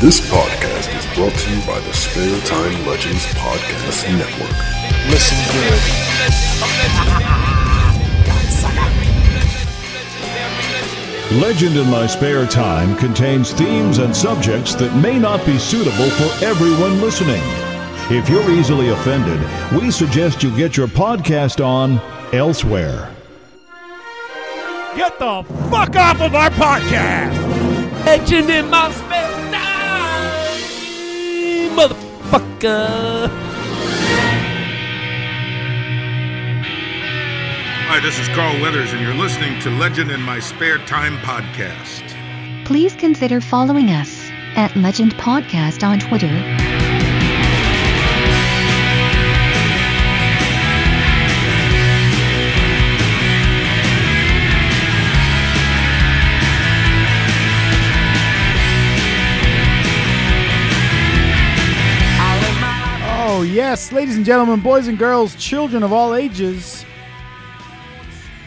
This podcast is brought to you by the Spare Time Legends Podcast Network. Listen good. Legend in My Spare Time contains themes and subjects that may not be suitable for everyone listening. If you're easily offended, we suggest you get your podcast on elsewhere. Get the fuck off of our podcast! Legend in my spare time, motherfucker. Hi, this is Carl Weathers, and you're listening to Legend in My Spare Time podcast. Please consider following us at Legend Podcast on Twitter. Oh, yes, ladies and gentlemen, boys and girls, children of all ages.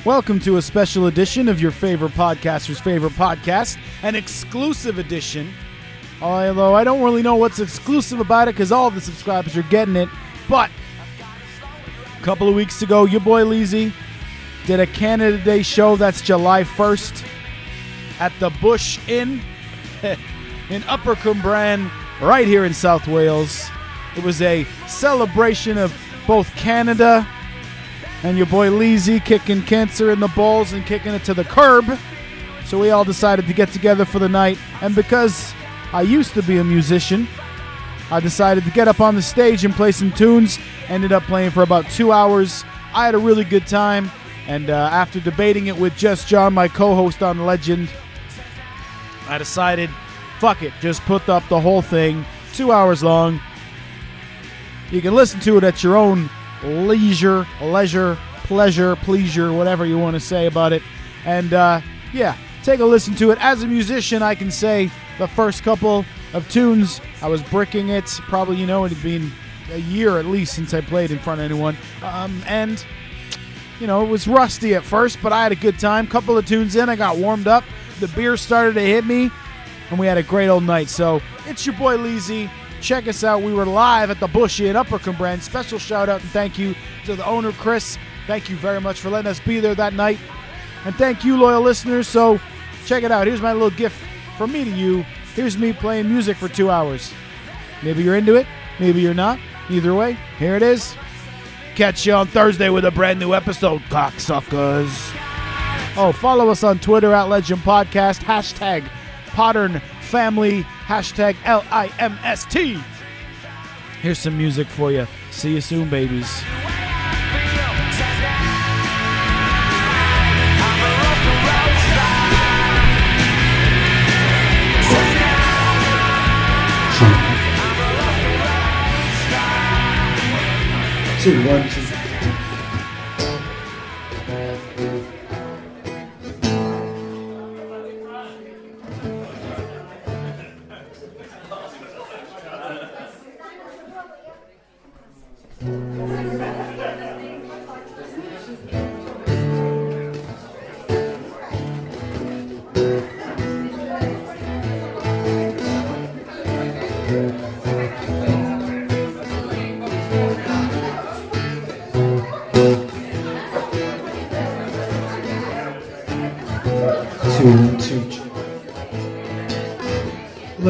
Welcome to a special edition of your favorite podcaster's favorite podcast, an exclusive edition. Although I don't really know what's exclusive about it because all the subscribers are getting it. But a couple of weeks ago, your boy Leezy did a Canada Day show that's July 1st at the Bush Inn in Upper Cwmbran, right here in South Wales. It was a celebration of both Canada and your boy Leezy kicking cancer in the balls and kicking it to the curb. So we all decided to get together for the night. And because I used to be a musician, I decided to get up on the stage and play some tunes. Ended up playing for about two hours. I had a really good time. And uh, after debating it with Jess John, my co host on Legend, I decided, fuck it, just put up the whole thing, two hours long. You can listen to it at your own leisure, leisure, pleasure, pleasure, whatever you want to say about it. And uh, yeah, take a listen to it. As a musician, I can say the first couple of tunes, I was bricking it. Probably, you know, it had been a year at least since I played in front of anyone. Um, and, you know, it was rusty at first, but I had a good time. Couple of tunes in, I got warmed up. The beer started to hit me, and we had a great old night. So it's your boy Leezy. Check us out. We were live at the Bush in Upper Cwmbran. Special shout out and thank you to the owner, Chris. Thank you very much for letting us be there that night. And thank you, loyal listeners. So check it out. Here's my little gift from me to you. Here's me playing music for two hours. Maybe you're into it, maybe you're not. Either way, here it is. Catch you on Thursday with a brand new episode, cocksuckers. Oh, follow us on Twitter at Legend Podcast, hashtag Modern Family, hashtag L I M S T. Here's some music for you. See you soon, babies. Two, one, two.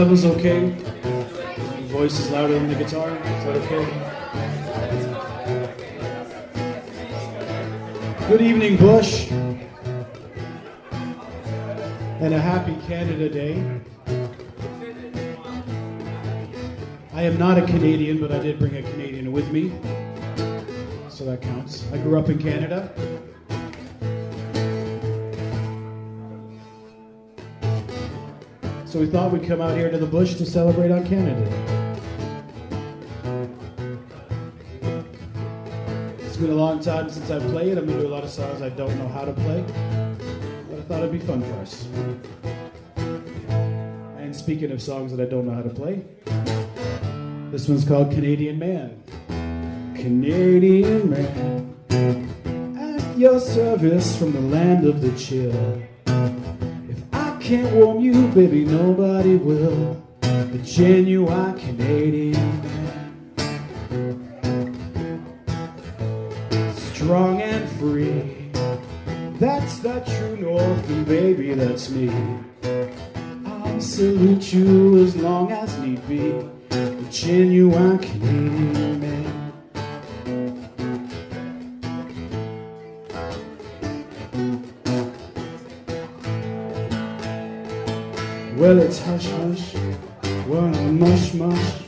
Level's okay. Voice is louder than the guitar. Is that okay? Good evening, Bush. And a happy Canada Day. I am not a Canadian, but I did bring a Canadian with me. So that counts. I grew up in Canada. We thought we'd come out here to the bush to celebrate on Canada. It's been a long time since I've played. I'm going to do a lot of songs I don't know how to play. But I thought it'd be fun for us. And speaking of songs that I don't know how to play, this one's called Canadian Man. Canadian Man, at your service from the land of the chill. Can't warm you, baby, nobody will. the genuine Canadian. Strong and free, that's the true north, baby, that's me. I'll salute you as long as need be, the genuine Canadian man. Well, it's hush hush, well, mush mush.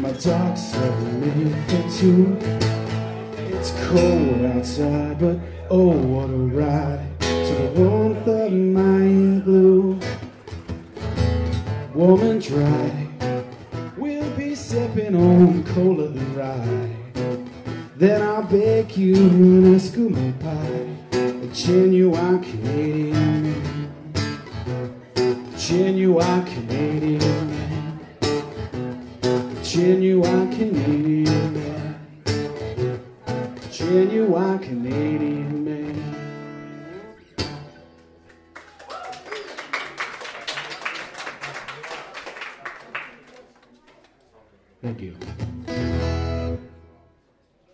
My dog's me for two. It's cold outside, but oh, what a ride to the warmth of my igloo. Warm and dry, we'll be sipping on cola and rye. Then I'll bake you an Eskimo pie, a genuine Canadian genuine Canadian man. Genuine Canadian man. Genuine Canadian man. Thank you.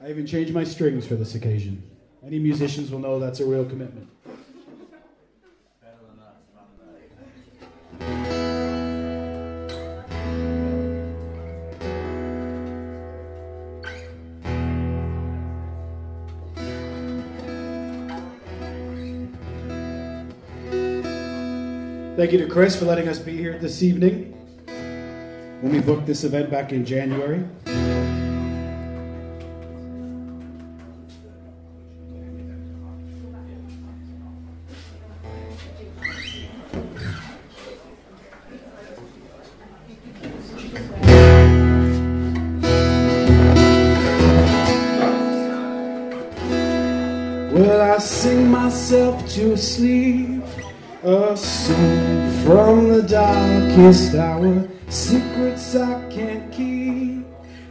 I even changed my strings for this occasion. Any musicians will know that's a real commitment. Thank you to Chris for letting us be here this evening when we booked this event back in January. Well, I sing myself to sleep a song from the darkest hour, secrets I can't keep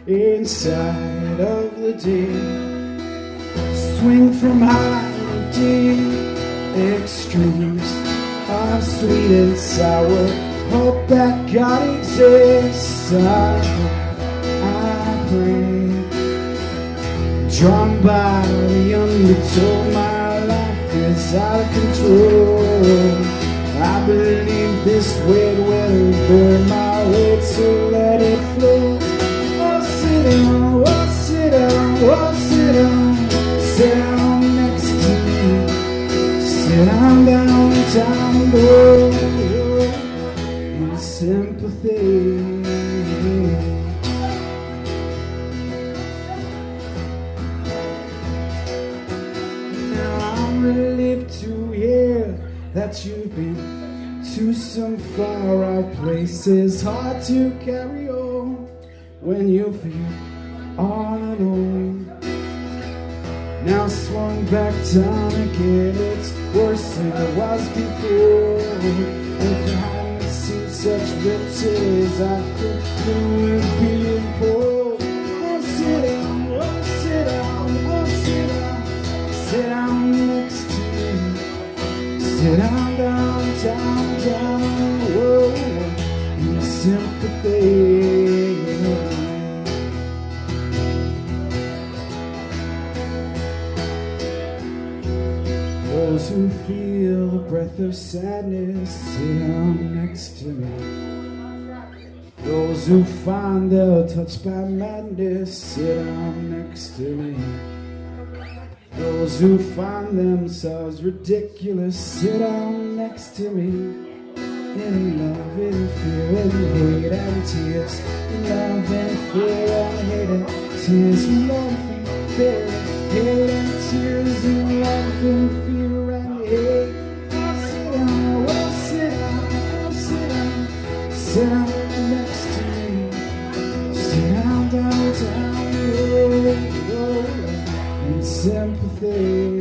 inside of the day. Swing from high to deep, extremes are sweet and sour. Hope that God exists. I, I pray drawn by the undertow. My life is out of control. I believe this weight will burn my weight, so let it flow. Oh, sit down, oh, sit down, oh, sit down, sit down next to me. Sit down downtown, oh, in sympathy. That you've been to some far out places. Hard to carry on when you feel all alone. Now swung back down again, it's worse than it was before. If I hadn't seen such riches, I could do with being poor. Breath of sadness, sit down next to me. Those who find they're touched by madness, sit down next to me. Those who find themselves ridiculous, sit down next to me. In love and fear and hate and tears. In love and fear and hate and tears. In Love and fear, hate and tears. In love and fear and hate. Down next to me. Sit down, down, down, oh, in sympathy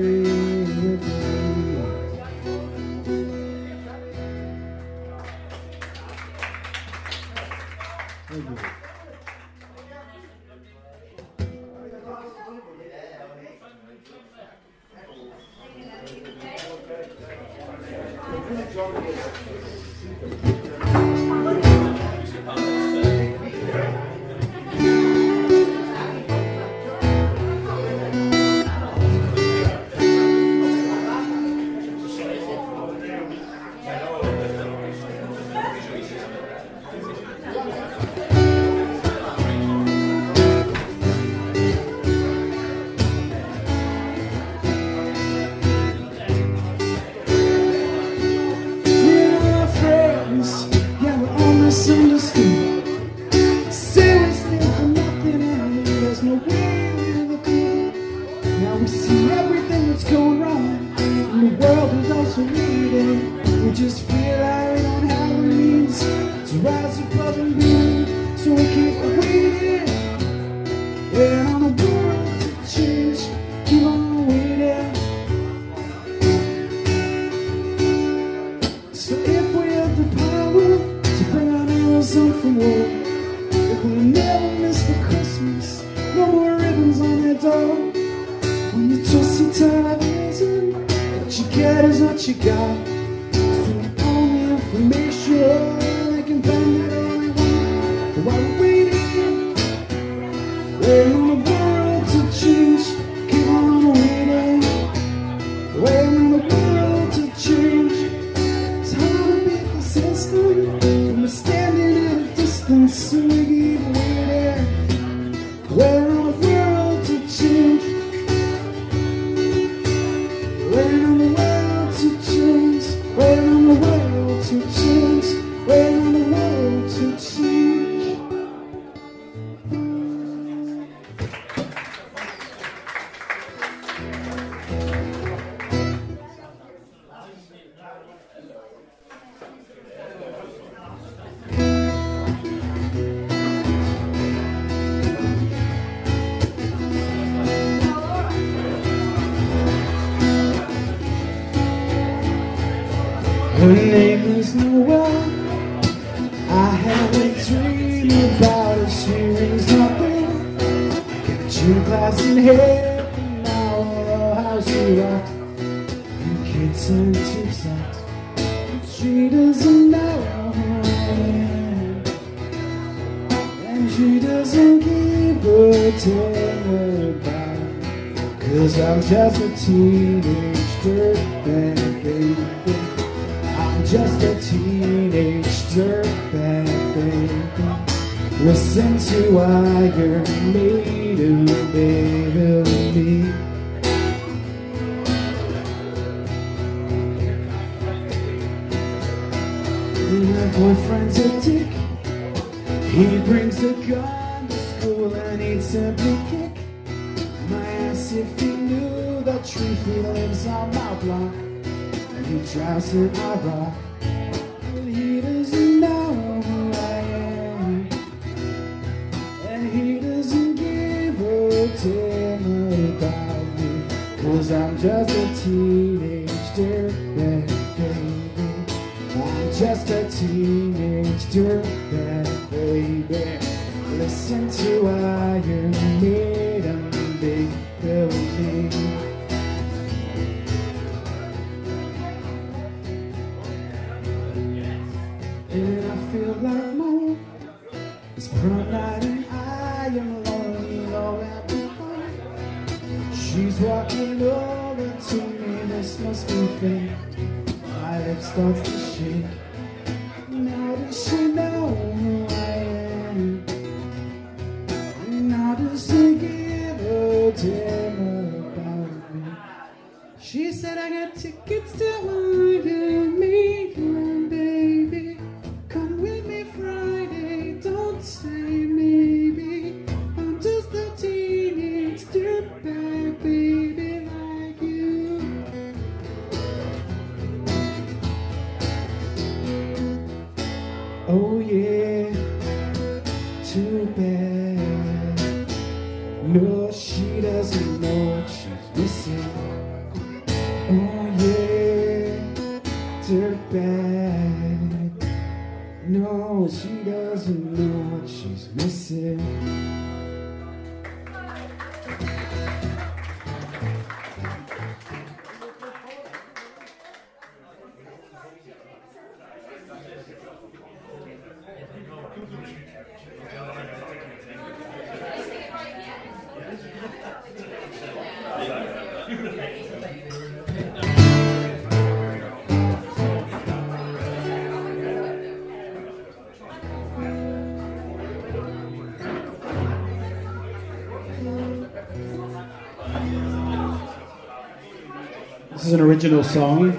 This is an original song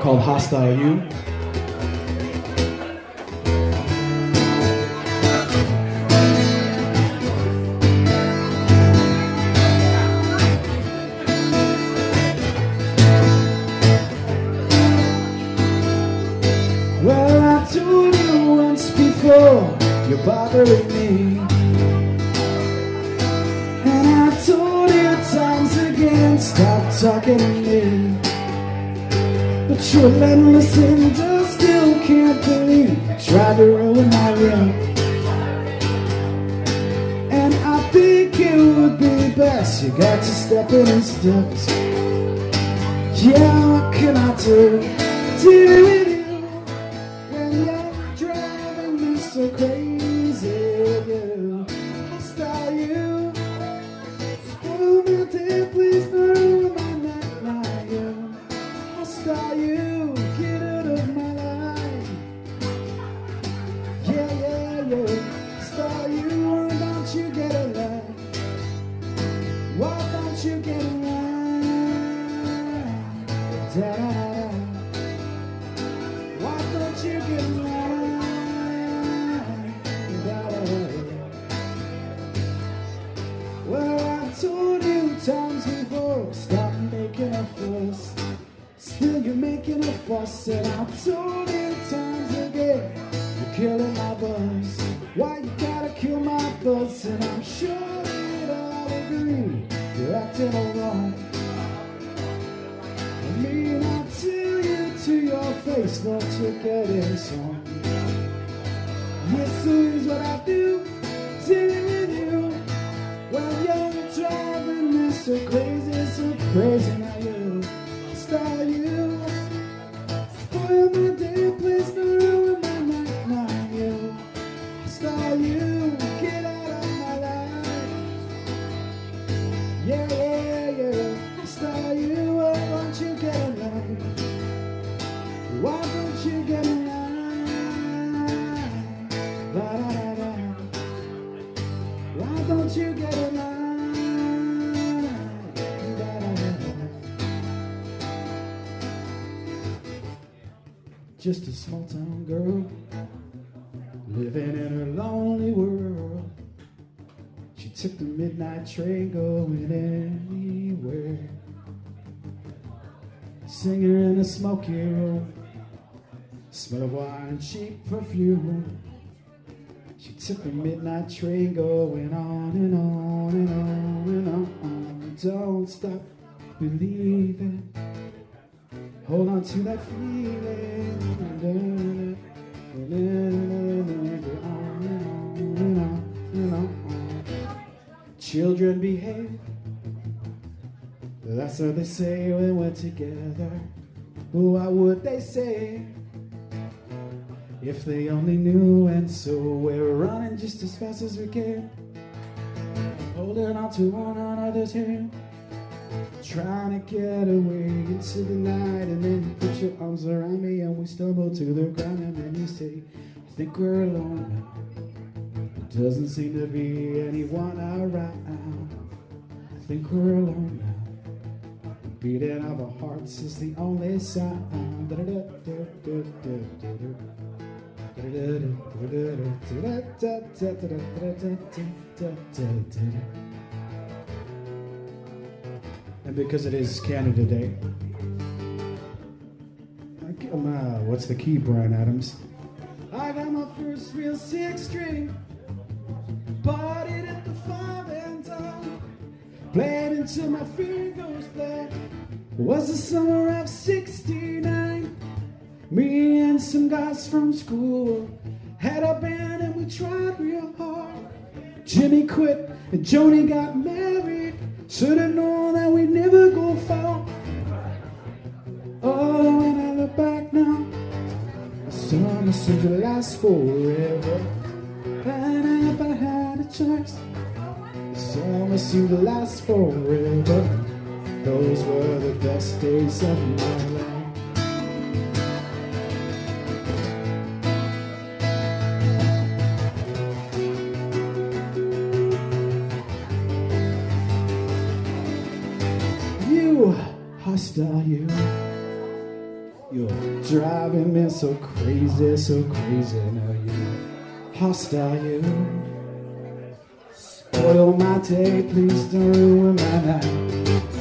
called Hostile You. Smoky room, oh. smell of wine cheap perfume. Oh. She took the midnight train going on and on and on and on. Don't stop believing. Hold on to that feeling. Children behave. That's what they say when we're together. Why would they say? If they only knew, and so we're running just as fast as we can. Holding on to one another's hand. Trying to get away into the night, and then you put your arms around me, and we stumble to the ground, and then you say, I think we're alone now. Doesn't seem to be anyone around. I think we're alone now. Beating of our hearts is the only sound. And because it is Canada Day, uh, what's the key, Bryan Adams? I got my first real six string, partied played until my fingers bled. Was the summer of '69. Me and some guys from school had a band and we tried real hard. Jimmy quit and Joni got married. Should have known that we'd never go far. Oh, when I look back now, the summer seems to last forever. And if I had a choice, summer seemed to last forever. Those were the best days of my life. You, hostile you. You're driving me so crazy, so crazy. Now you hostile you. Spoil my day, please don't ruin my night.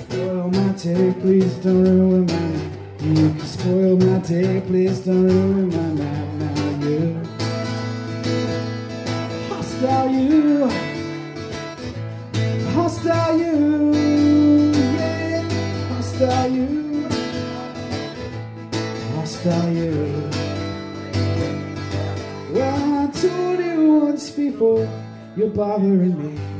Spoil my day, please don't ruin my night. You can spoil my day, please don't ruin my night. Now you hostile you, hostile you, yeah, hostile you, hostile you. Well, I told you once before, you're bothering me.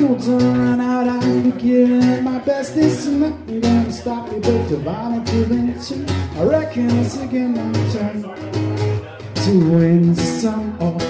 Don't run out, I'm beginning my best. This is nothing gonna stop me but divine intervention. I reckon it's again my turn to win some or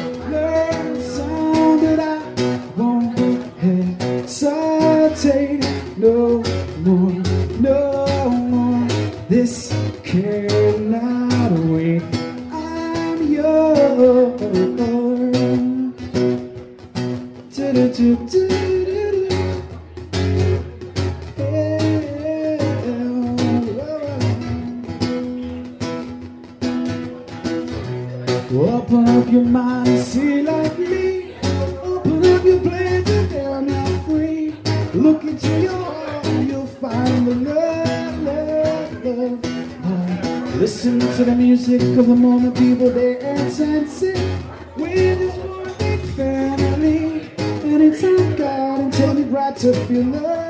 Open up your mind and see like me. Open up your plans and damn you're free. Look into your heart and you'll find the love, love, love, love. Listen to the music of the moment, people dance and sing. We're just one big family, and it's our God and tell me right to feel love,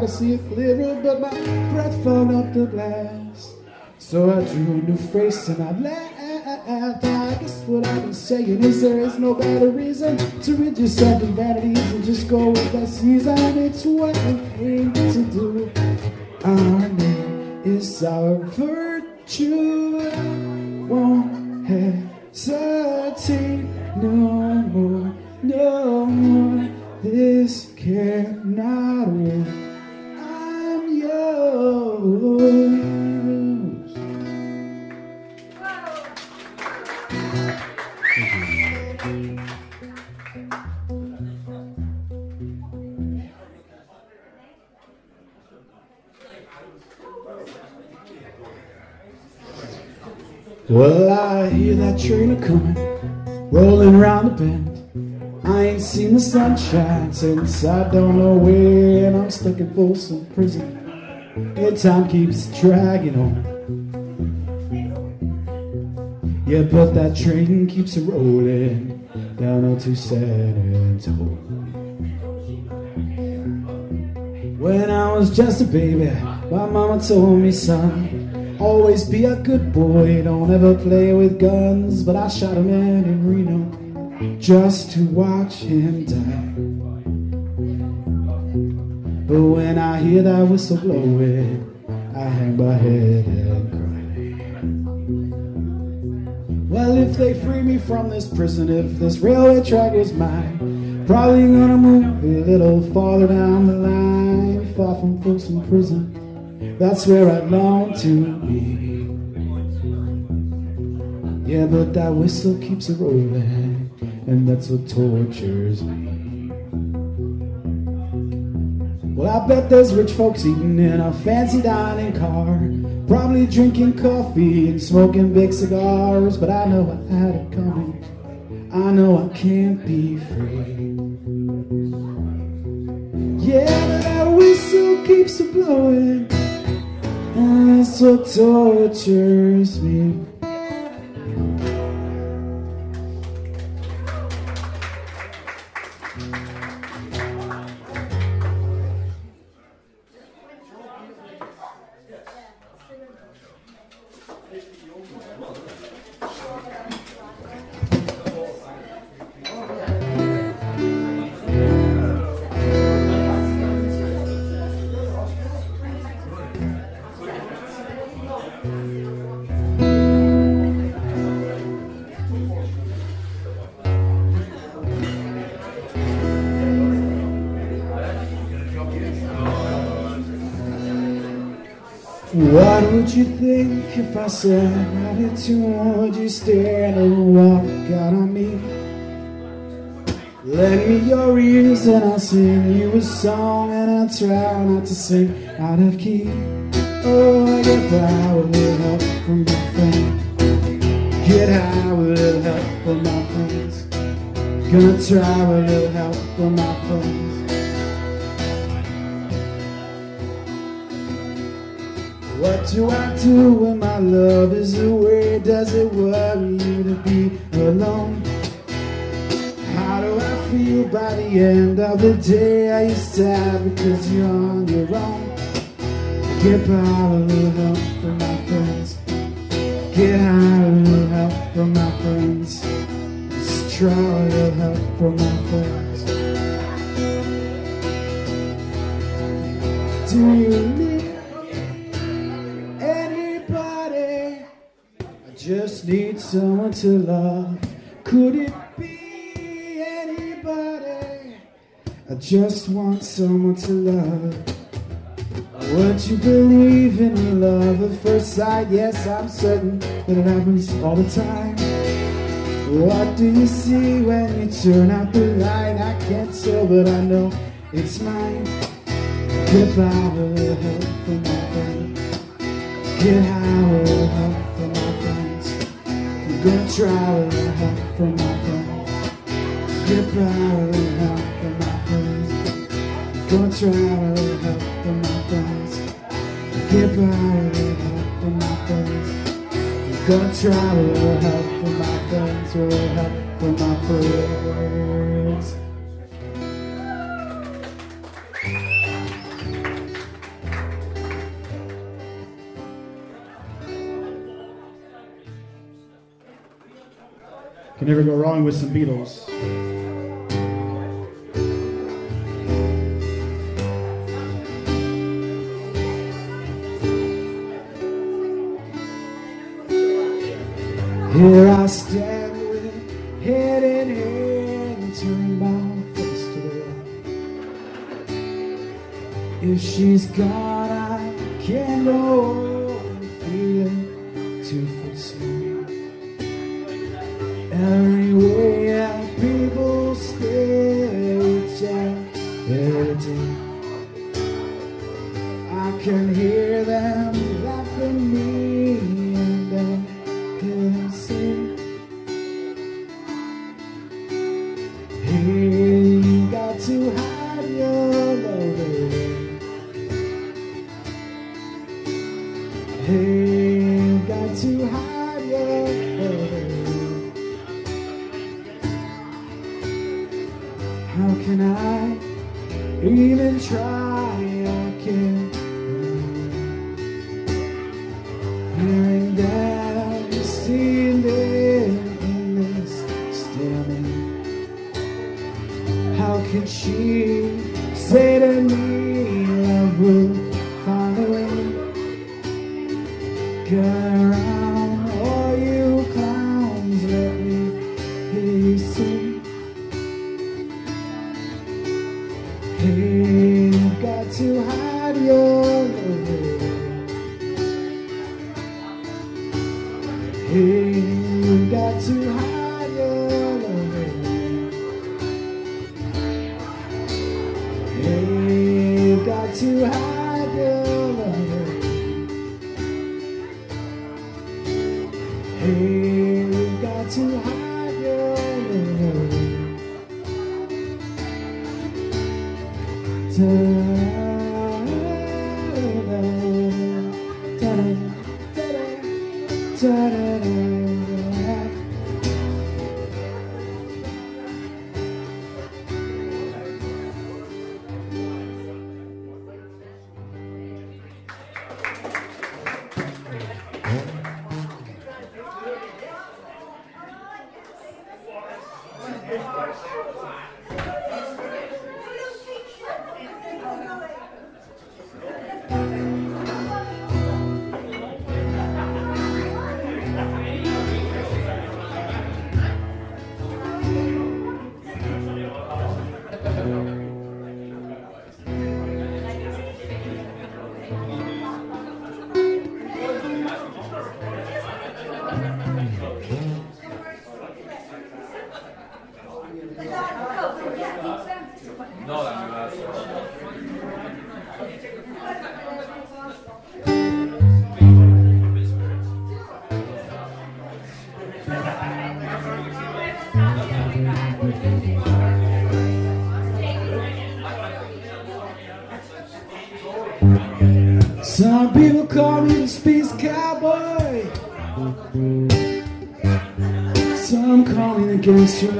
try to see it clearer. But my breath fogged up the glass. So I drew a new face and I laughed. I guess what I've been saying is there is no better reason to rid yourself of vanities and just go with the season. It's what we came to do. Our name is our virtue. Won't hesitate no more, no more. This cannot wait. Well, I hear that train a coming, rolling around the bend. I ain't seen the sunshine since I don't know when. I'm stuck in Folsom Prison, and time keeps dragging on. Yeah, but that train keeps rolling down onto San Antonio. When I was just a baby, my mama told me, son, always be a good boy, don't ever play with guns. But I shot a man in Reno just to watch him die. But when I hear that whistle blowing, I hang my head and cry. Well, if they free me from this prison, if this railway track is mine, probably gonna move a little farther down the line, far from Folsom Prison. That's where I'd long to be. Yeah, but that whistle keeps a rolling, and that's what tortures me. Well, I bet there's rich folks eating in a fancy dining car, probably drinking coffee and smoking big cigars. But I know I had it coming. I know I can't be free. Yeah, that whistle keeps a blowing, and that's what tortures me. Would you think if I said I did too? Would you stand and walk out on me? Lend me your ears and I'll sing you a song and I'll try not to sing out of key. Oh, I get by with a little help from my friends Get high with a little help from my friends. Gonna try with a little help from my friends. Do I do when my love is away? Does it worry you to be alone? How do I feel by the end of the day? Are you sad because you're on your own? Get by a little help from my friends. Get with a little help from my friends. Just try a little help from my friends. Do you just need someone to love. Could it be anybody? I just want someone to love. Would you believe in love at first sight? Yes, I'm certain that it happens all the time. What do you see when you turn out the light? I can't tell, but I know it's mine. Get a help from my friends. Get little help. Try with help from my friends. With a help from my friends. Try with help from my friends. With a help from my friends. Try with help from my friends. A little help from my friends. Can never go wrong with some Beatles. Here I stand with head in hand and turn my face to the wall. If she's gone, I can't go In this. How can she call me the space cowboy. Some call me the gangster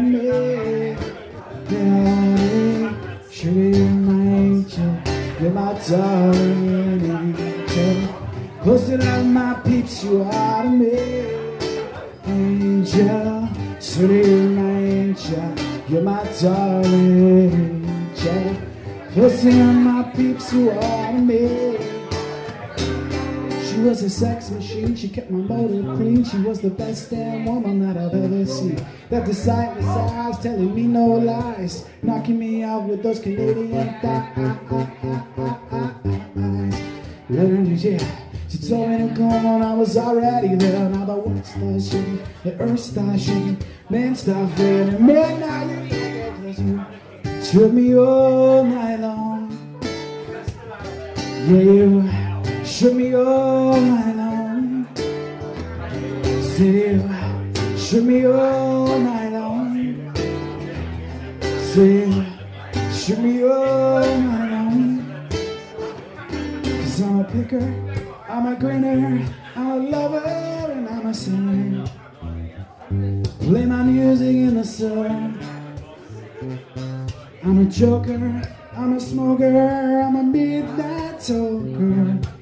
me, you're my angel, you're my darling angel. Closer than my peeps, you are to me angel, you're my angel, you're my darling angel. Closer than my peeps who are to me. She was a sex machine, she kept my motor clean. She was the best damn woman that I've ever seen. That the sightless eyes telling me no lies, knocking me out with those Canadian thighs. Yeah. She told me to come on, I was already there. Now the world starts shaking, the earth starts shaking, man starts fading, you get you took me all night long. Yeah, you shook me all night long. Say you shook me all night long. Say you shook me all night long. Cause I'm a picker. I'm a grinner, I'm a lover, and I'm a sinner. Play my music in the sun. I'm a joker, I'm a smoker, I'm a midnight talker.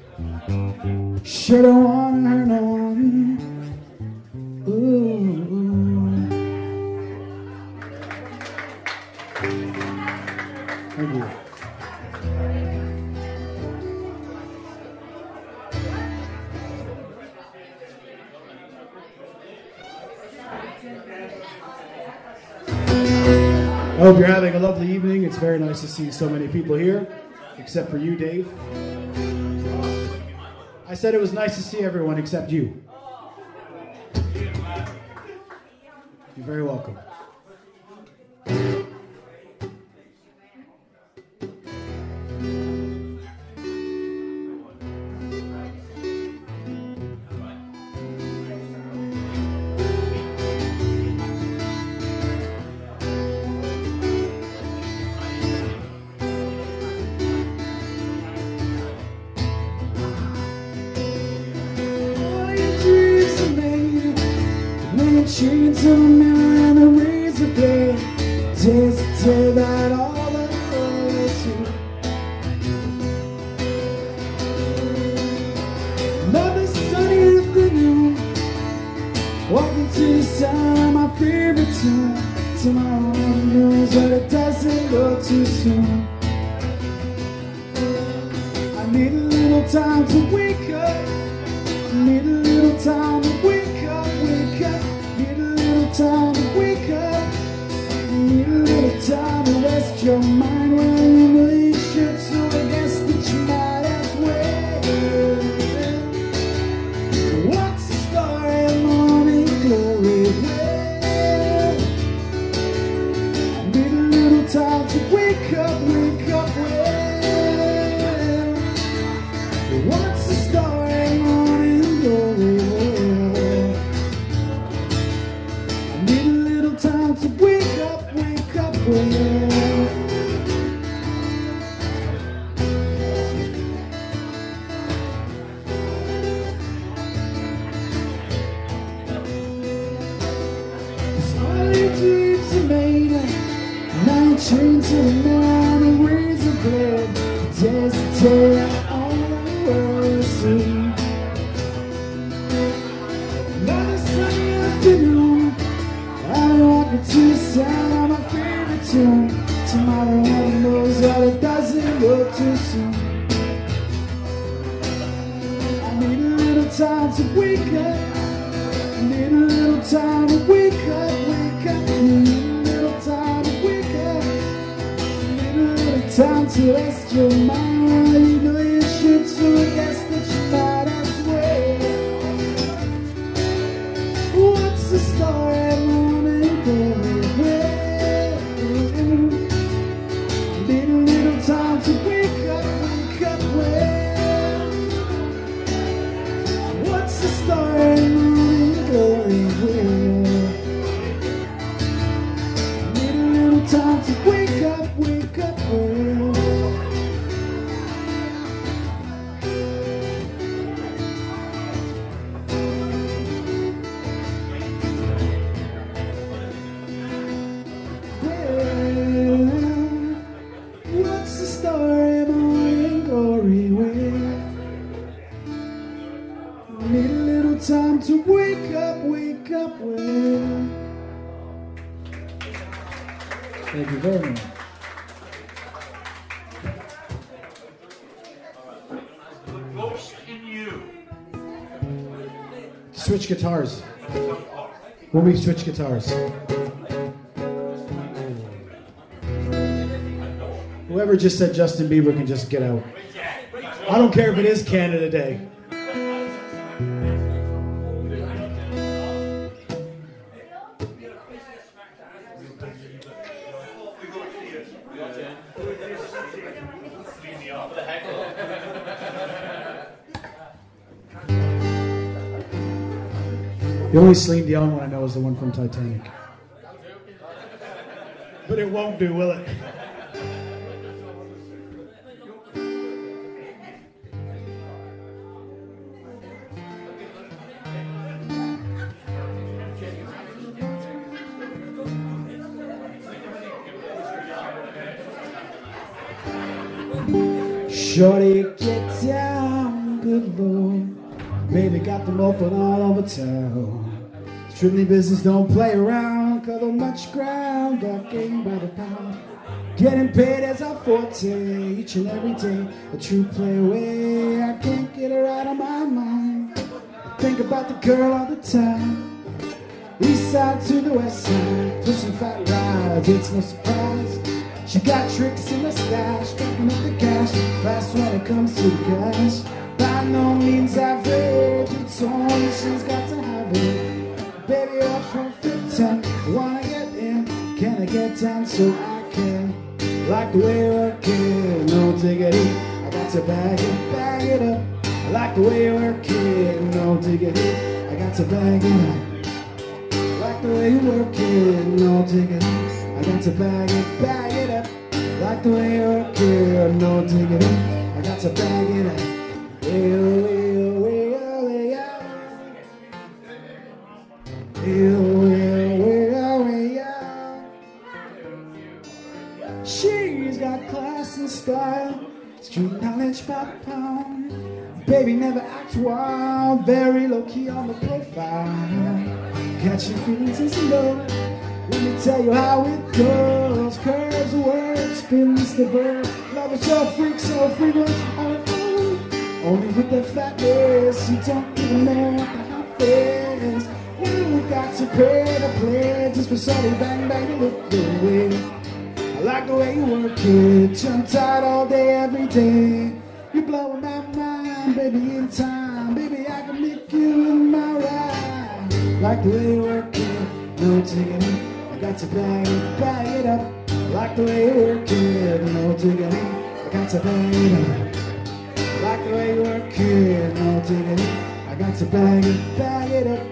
Shoulda won and won. Ooh. Thank you. I hope you're having a lovely evening. It's very nice to see so many people here, except for you, Dave. I said it was nice to see everyone except you. You're very welcome. Tell that all the world is true. Another sunny afternoon. Walking to the sound of my favorite tune. Tomorrow knows that it doesn't look too soon. I need a little time to wake up. Need a little time to wake up, wake up. Need a little time to wake up. Need a little time to rest your mind when Now you're chained to the man who razor blade Days to tell all the world Another sunny afternoon I'm walking to the sound of my favorite tune. Tomorrow one knows that it doesn't look too soon. I need a little time to wake up. I Need a little time to wake up. Time to rest your mind. We switch guitars. Whoever just said Justin Bieber can just get out. I don't care if it is Canada Day. The only Celine Dion one I know is the one from Titanic. But it won't do, will it? Shorty, get down, good lord. Baby got them open all over town. Strictly business, don't play around. Cover much ground, got game by the pound. Getting paid as our forte each and every day. A true play away, I can't get her out of my mind. Think about the girl all the time. East side to the west side, pushing fat rides, it's no surprise. She got tricks in the stash, stacking up the cash, fast when it comes to the cash. No means average, it's only she's got to have it. Baby, you're perfect ten, wanna get in, can I get down so I can? Like the way you work it, no diggity. I got to bag it, bag it up. Like the way you work it, no diggity. I got to bag it up. Like the way you work it, no diggity. I got to bag it, bag it up. Like the way you work it, no diggity. I got to bag it up. She's got class and style, street knowledge by pound. Um, baby never acts wild, very low key on the profile. Catching feelings is low. Let me tell you how it goes. Curves the word, spins the verb. Love is your freak, so frequent. Only with the fatness, you don't even know hot is. You got to pay to play just for something bang bang to look the way. I like the way you work it, jump tight all day, every day. You're blowing my mind, baby, in time. Baby, I can make you in my ride. Like the way you work it, no diggity. I got to bang it, bang it up. Like the way you work it, no diggity. I got to bang it up yeah, no ticket. I got to bag it, bag it up.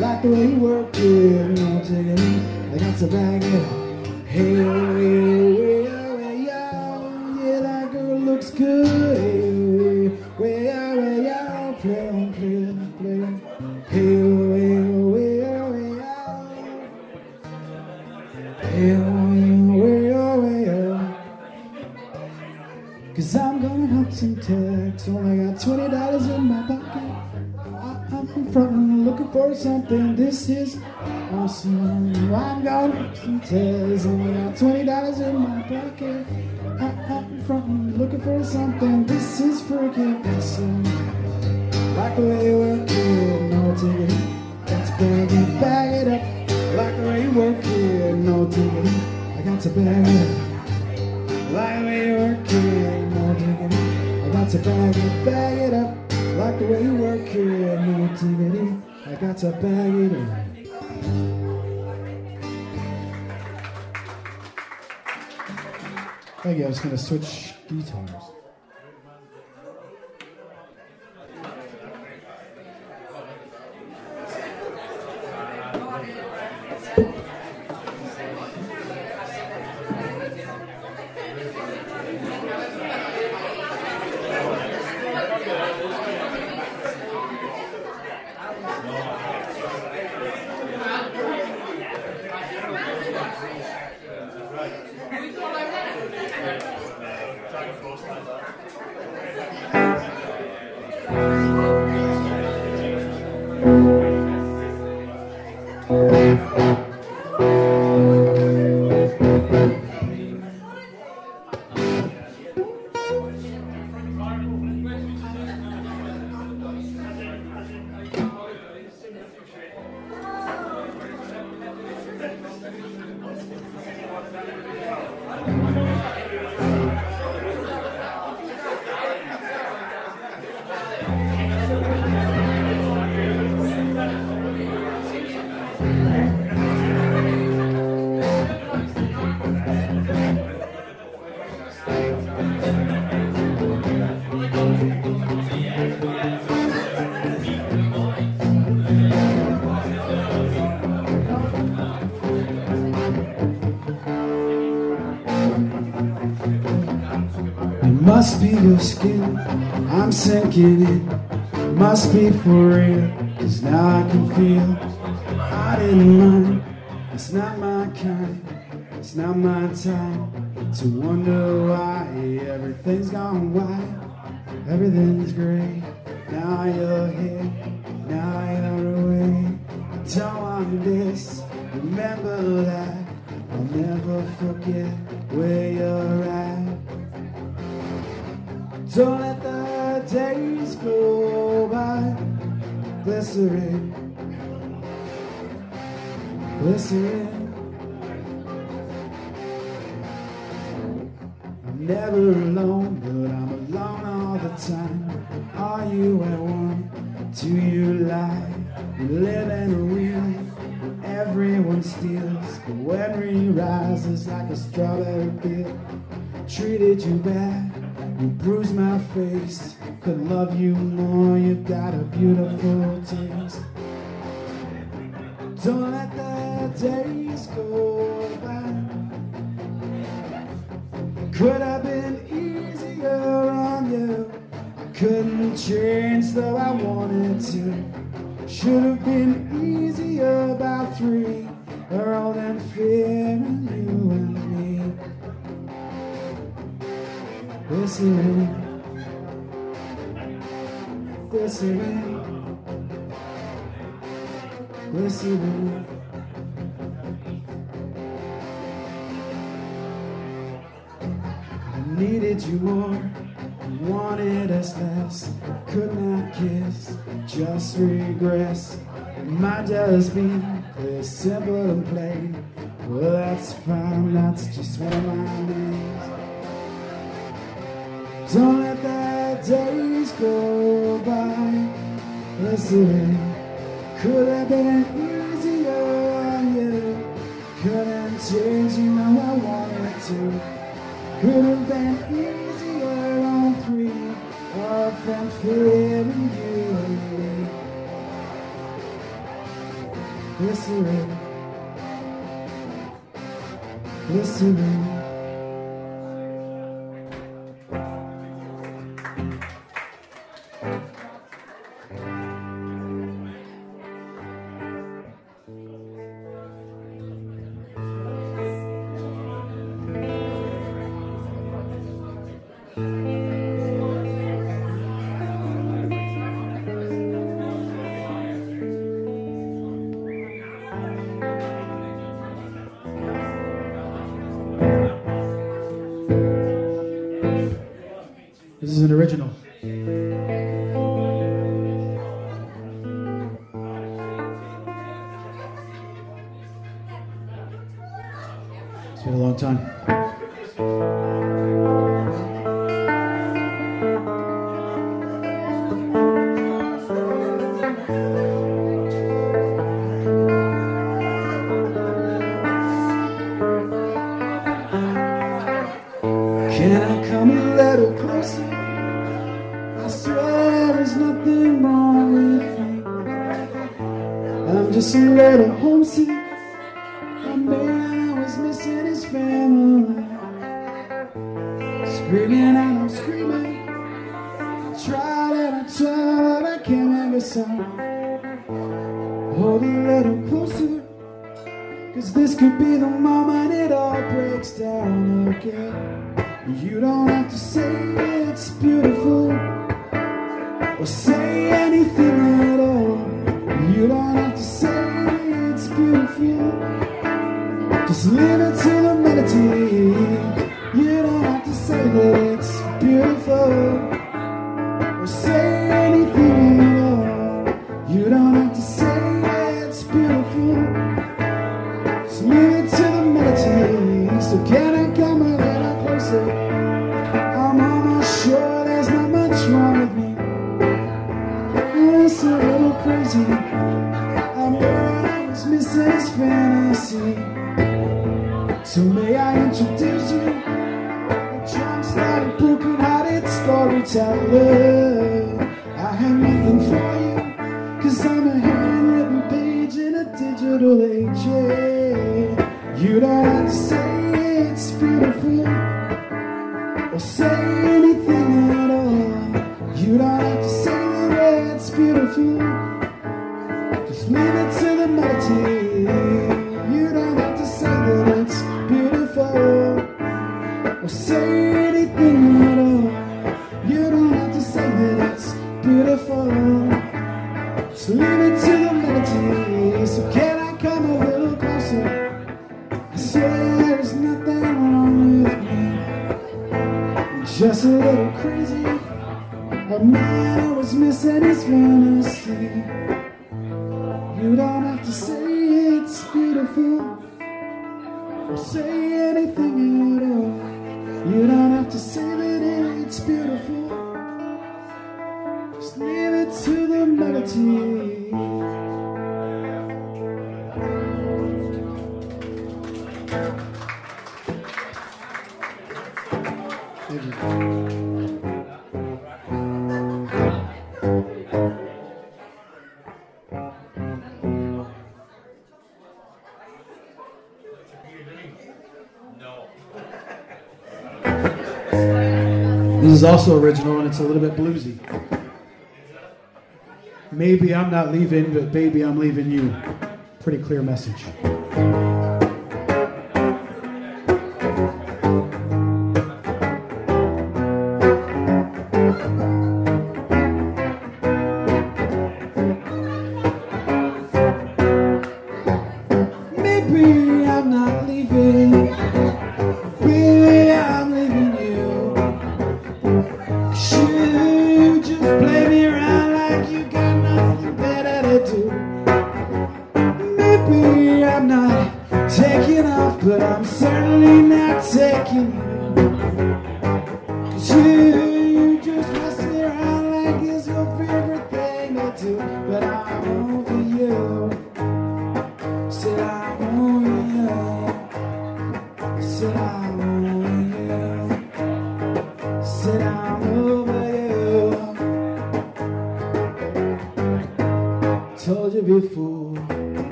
Like the way you work, it. no ticket. I got to bag it up. Hey, yeah, yeah, yeah, yeah, yeah, that girl looks good. Hey, yeah, yeah, yeah, play on, play on, play on. Hey, yeah, yeah, yeah, yeah, yeah. Cause I'm gonna hunt some tags, only got $20 for something. This is awesome. I'm going Hudson, Texas. Only got twenty dollars in my pocket. I- I'm front looking for something. This is freaking awesome. Like the way you work it, no. Got to bag it, bag it up. Like the way you work it, no diggity. I got to bag it up. Like the way you work it, no diggity. I got to bag it, bag it up. Like the way you work it, no diggity. I got to bag it up. Thank you. I was going to switch guitars. Your skin, I'm sinking in. Must be for real, cause now I can feel. I didn't mind, it's not my kind, it's not my time to wonder why everything's gone white, everything's gray. could love you more. You've got a beautiful taste. you more, wanted us less. Could not kiss, just regress. My might just be simple and plain. Well, that's fine, that's just one of my needs. Don't let the days go by. Listen, could have been easier. You couldn't change, you know I wanted to. Could have been easier on three of them feeling you. Listening. Listening. say anything at all. You don't have to say it's beautiful. Just leave it to the melody. city. So may I introduce you, a John Snyder, broken-hearted storyteller. is also original and it's a little bit bluesy. Maybe I'm not leaving, but baby, I'm leaving you. Pretty clear message.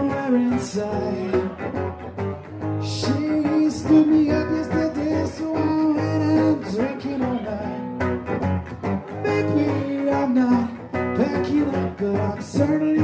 somewhere inside. She used to be up yesterday, so I drinking all night. Maybe I'm not up, but I'm certainly.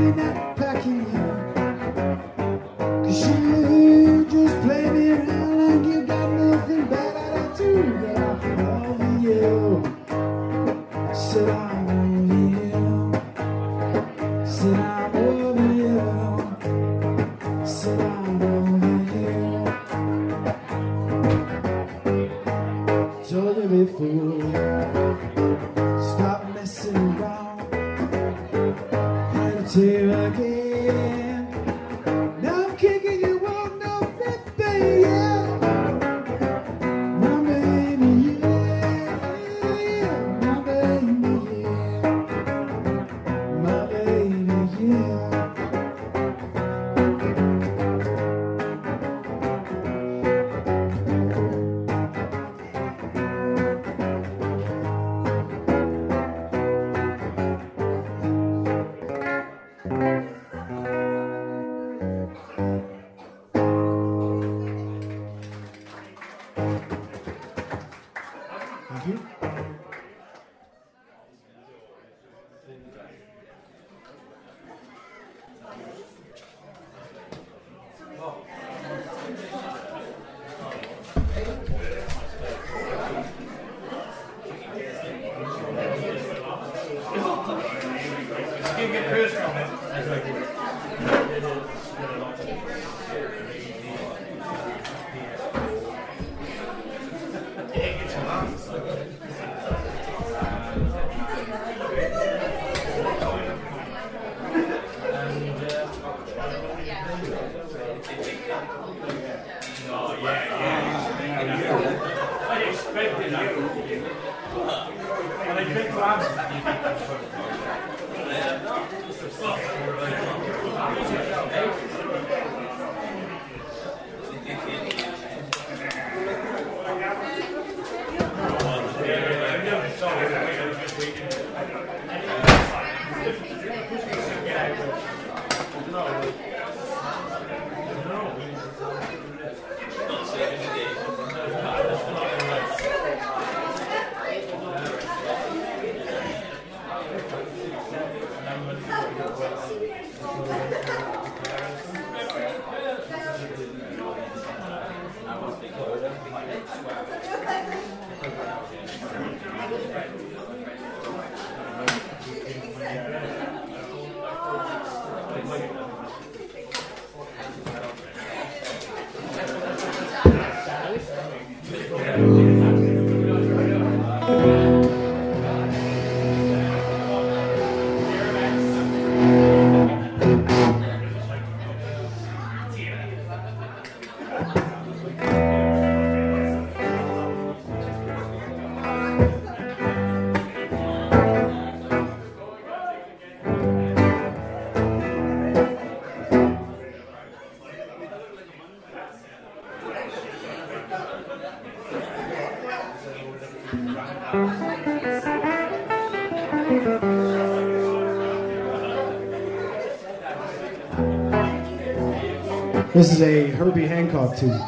This is a Herbie Hancock tune.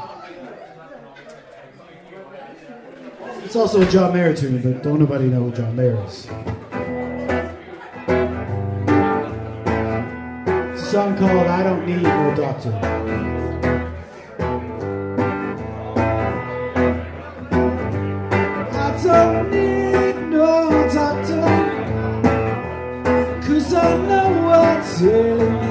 It's also a John Mayer tune, but don't nobody know who John Mayer is. It's a song called I Don't Need No Doctor. Cause I know what's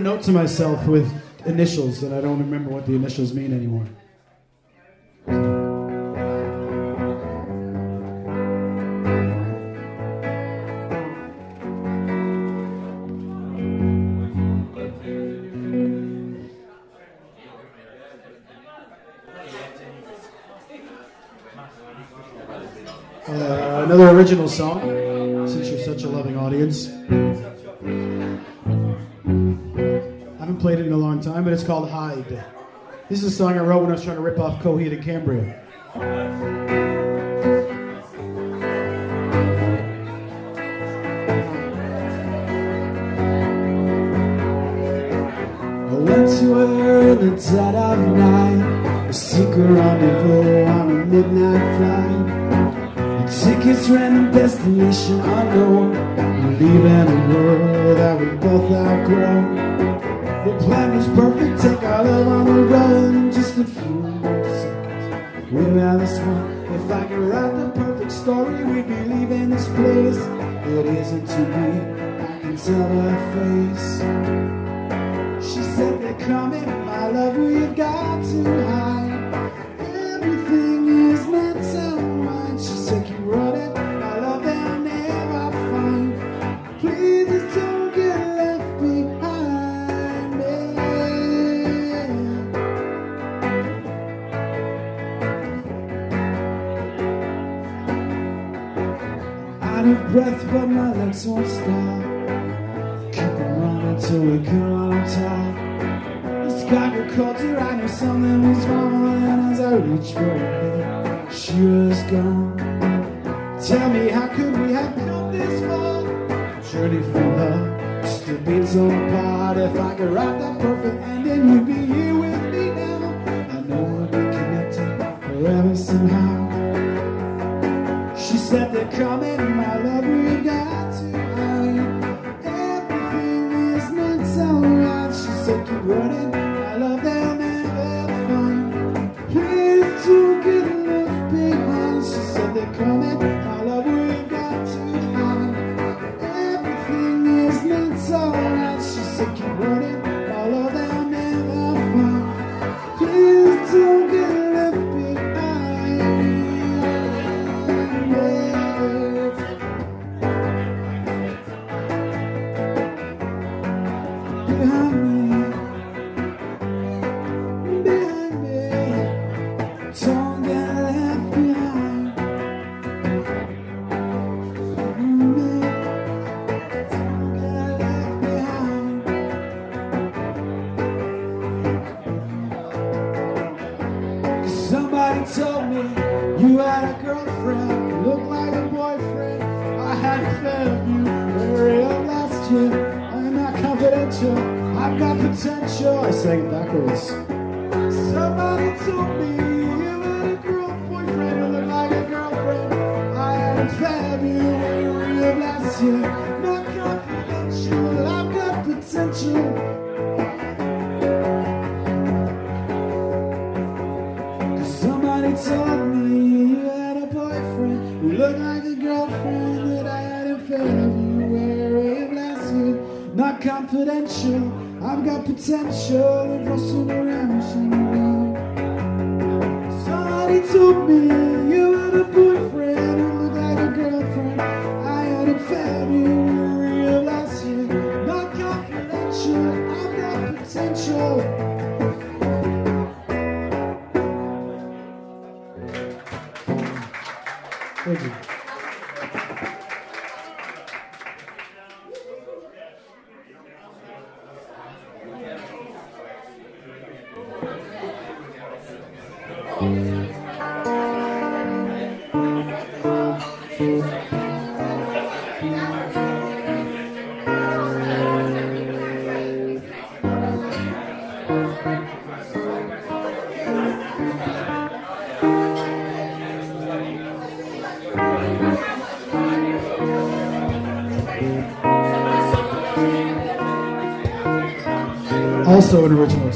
a note to myself with initials that I don't remember what the initials mean anymore. Uh, another original song. called Hide. This is a song I wrote when I was trying to rip off Coheed and Cambria. to her in the dead of night. A secret rendezvous on a midnight flight. Tickets random destination unknown. We're leaving a world that we both outgrow. potential, I've got potential. I sang it backwards. Somebody told me you had a girlfriend who looked like a girlfriend. I had a February of last year. Not confidential, I've got potential. confidential. I've got potential, and rushing around. Somebody told me. also an original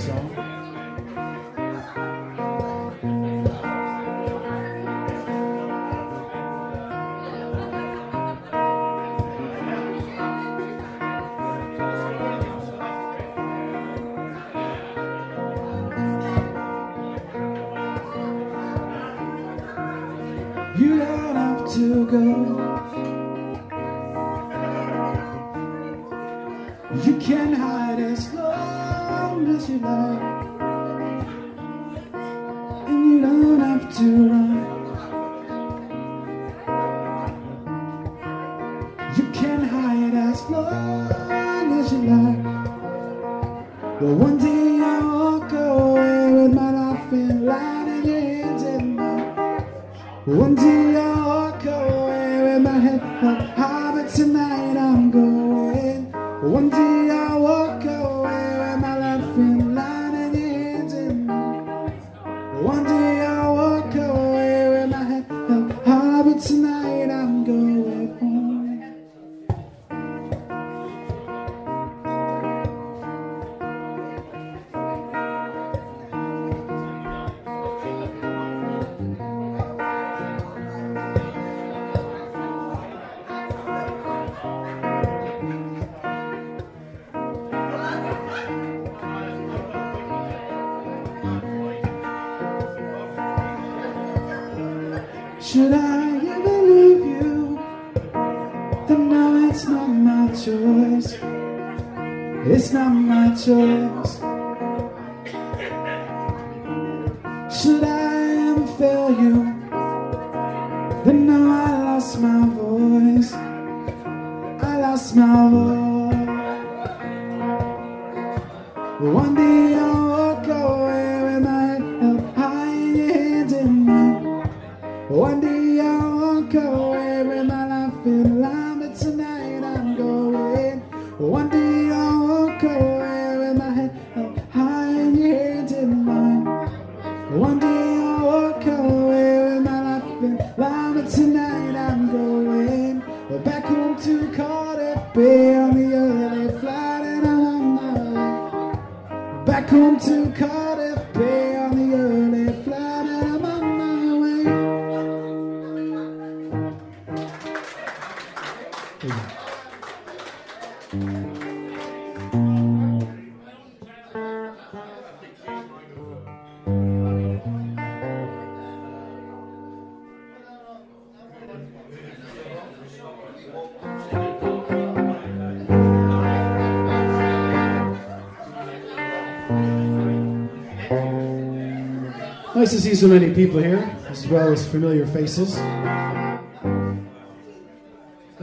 to see so many people here, as well as familiar faces. There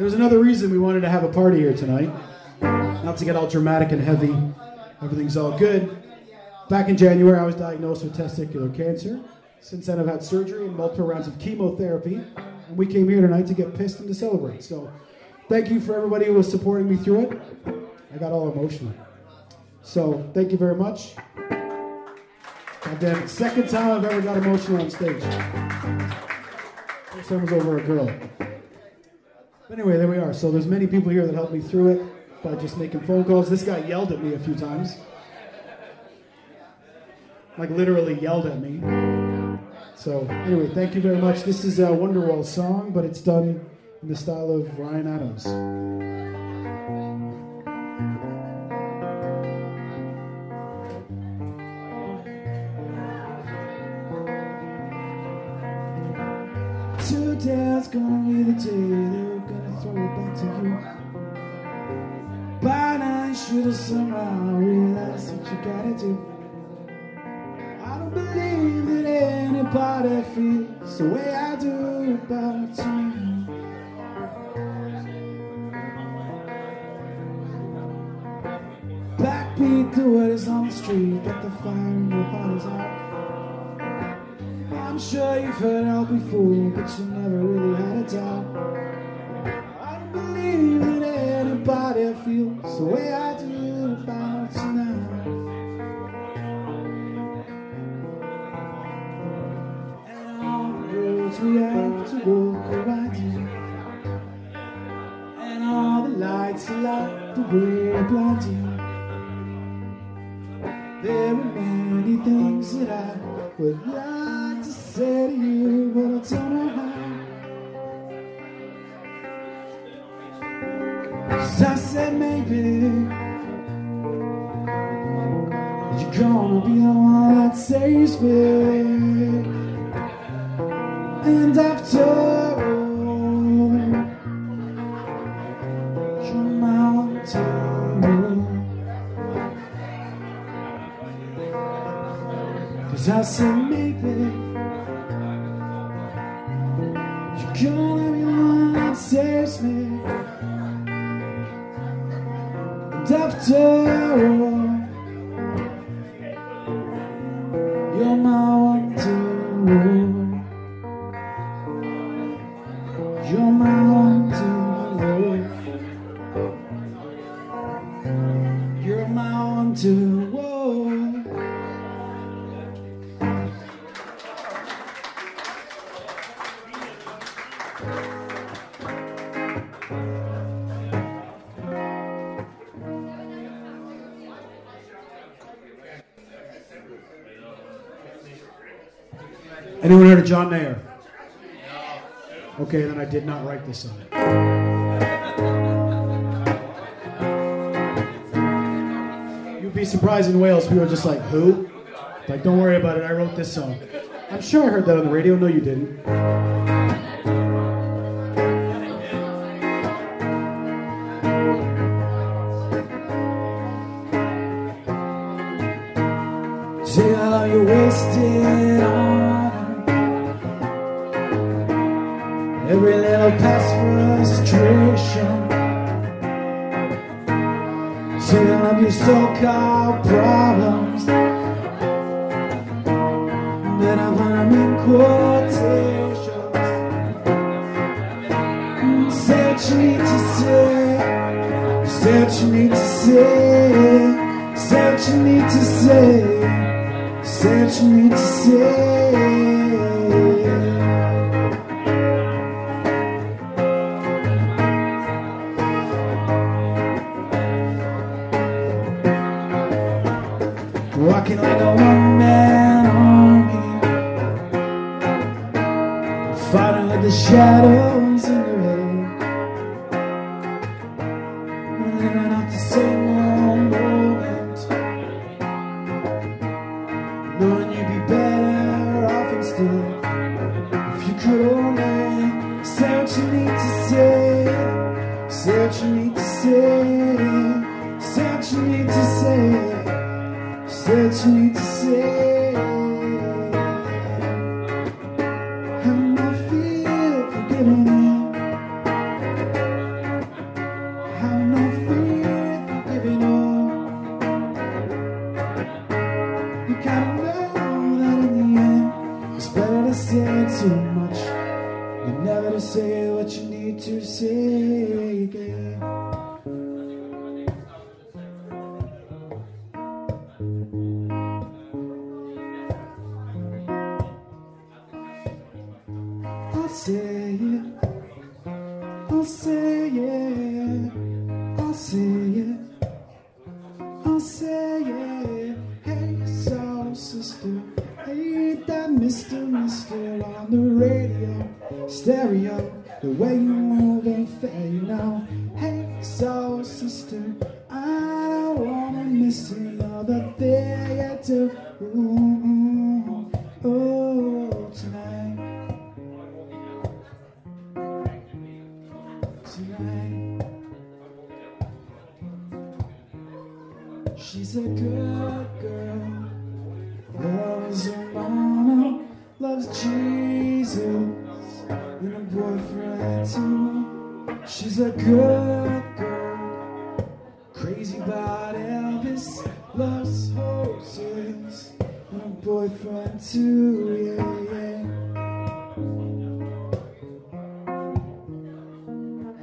was another reason we wanted to have a party here tonight. Not to get all dramatic and heavy, everything's all good. Back in January, I was diagnosed with testicular cancer. Since then, I've had surgery and multiple rounds of chemotherapy. And we came here tonight to get pissed and to celebrate. So, thank you for everybody who was supporting me through it. I got all emotional. So, thank you very much. God damn it. Second time I've ever got emotional on stage. First time was over a girl. But anyway, there we are. So there's many people here that helped me through it by just making phone calls. This guy yelled at me a few times. Like literally yelled at me. So anyway, thank you very much. This is a Wonderwall song, but it's done in the style of Ryan Adams. Today's gonna be the day they're gonna throw it back to you. By now you should have somehow realized what you gotta do. I don't believe that anybody feels the way I do about you. Backbeat the word is on the street, but the fire in your heart is out. I'm sure you've heard it all before, but you never really had a doubt. I don't believe that anybody feels the way I do about now. And all the roads we have to walk around you. And all the lights light the way I blind you. There are many things that I would to say to you, but I don't know how. 'Cause I said maybe you're gonna be the one that saves me. And after all, you're I said And John Mayer? Okay, then I did not write this on it. You'd be surprised in Wales, people are just like, who? Like, don't worry about it, I wrote this song. I'm sure I heard that on the radio. No, you didn't.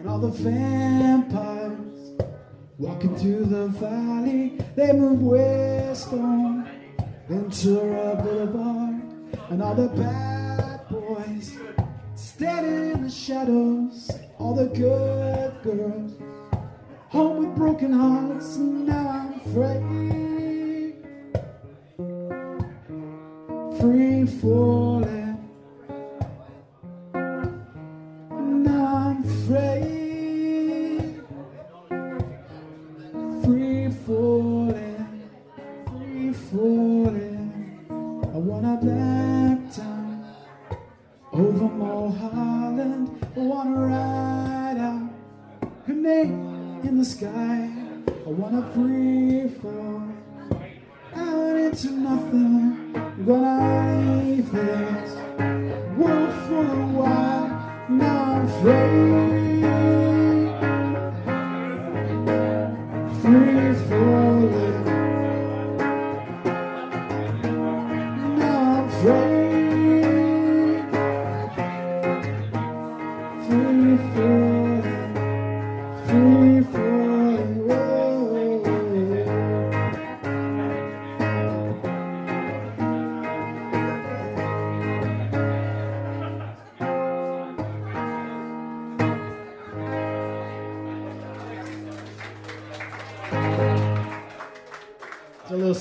all the vampires walking through the valley. They move west on Ventura Boulevard, and all the bad boys standing in the shadows. All the good girls home with broken hearts, and now I'm free, free for.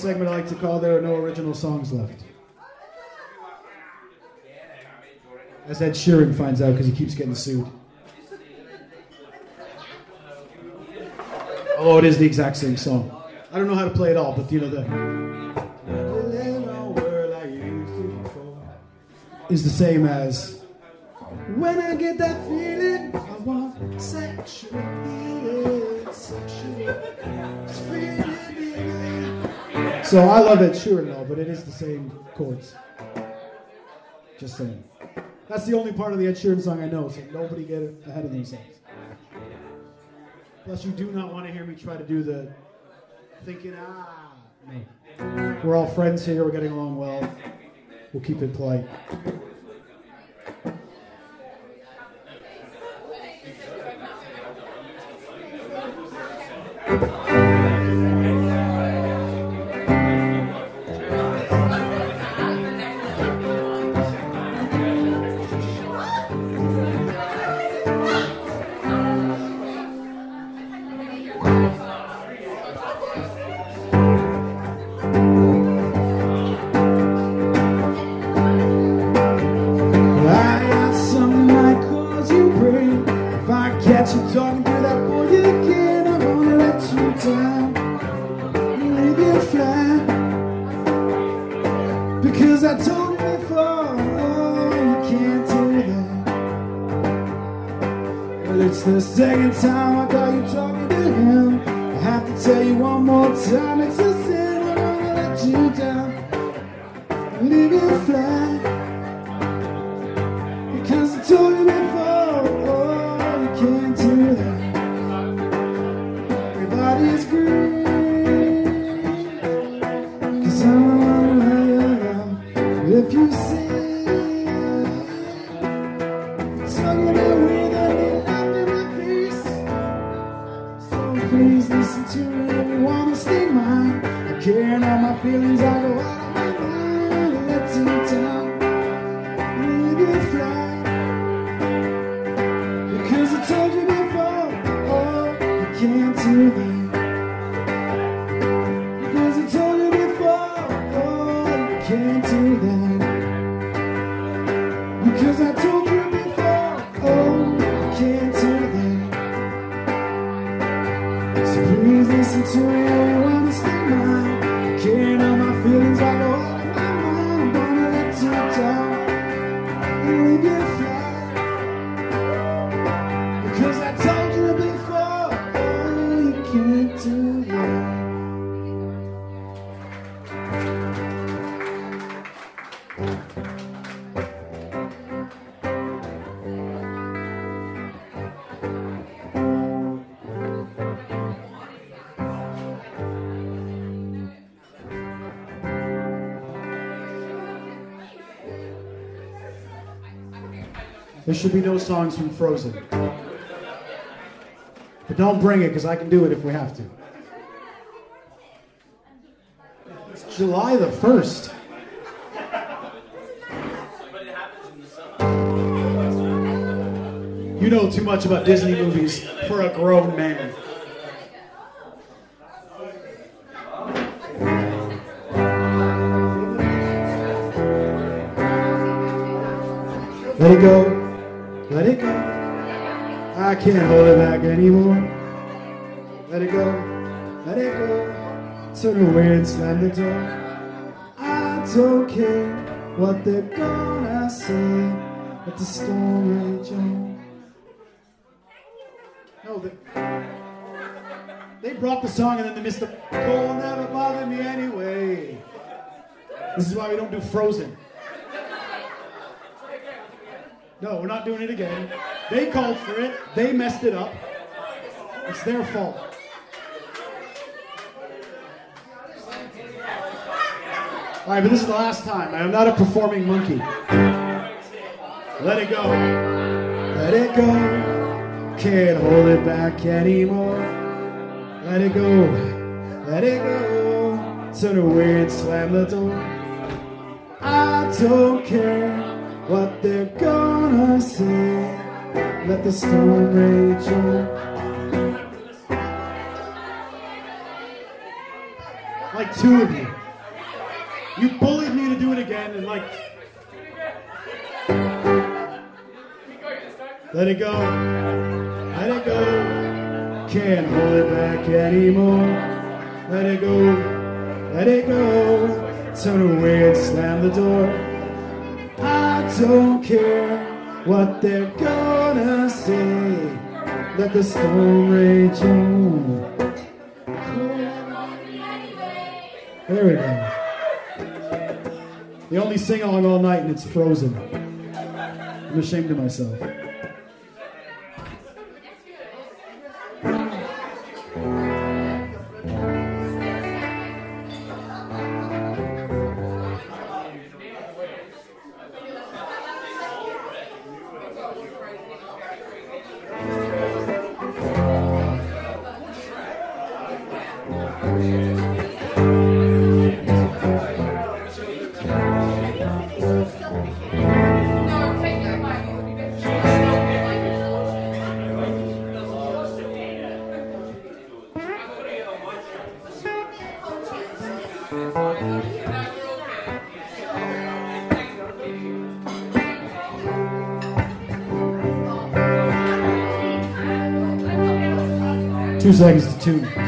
segment I like to call There Are No Original Songs Left. As Ed Sheeran finds out because he keeps getting sued. Oh, it is the exact same song. I don't know how to play it all, but you know the. Is the same as. So I love Ed Sheeran though, but it is the same chords. Just saying. That's the only part of the Ed Sheeran song I know, so nobody get ahead of themselves. Plus, you do not want to hear me try to do the thinking, ah. No. We're all friends here, we're getting along well. We'll keep it polite. The second time I got please listen to me if you wanna stay mine. I can't all my feelings, I go out There should be no songs from Frozen. But don't bring it because I can do it if we have to. It's July the 1st. You know too much about Disney movies for a grown man. Let it go, let it go. I can't hold it back anymore. Let it go, let it go. Turn away and slam the door. I don't care what they're gonna say. Let the storm rage on. No, they, they brought the song and then they missed the. Cold never bothered me anyway. This is why we don't do Frozen. No, we're not doing it again. They called for it. They messed it up. It's their fault. All right, but this is the last time. I am not a performing monkey. Let it go. Let it go. Can't hold it back anymore. Let it go. Let it go. Turn away and slam the door. I don't care what they're gonna say. Let the storm rage on. Like two of you. You bullied me to do it again, and like. Let it go. Let it go. Can't hold it back anymore. Let it go. Let it go. Turn away and slam the door. Don't care what they're gonna say. Let the storm rage on. There we go. The only sing along all night and it's frozen. I'm ashamed of myself. Two seconds to tune.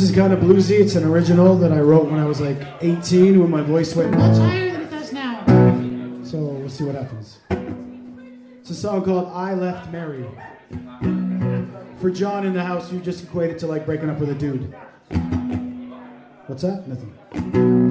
This is kind of bluesy. It's an original that I wrote when I was like 18 when my voice went much higher than it does now. So we'll see what happens. It's a song called I Left Mary. For John in the house, you just equate it to like breaking up with a dude. What's that? Nothing.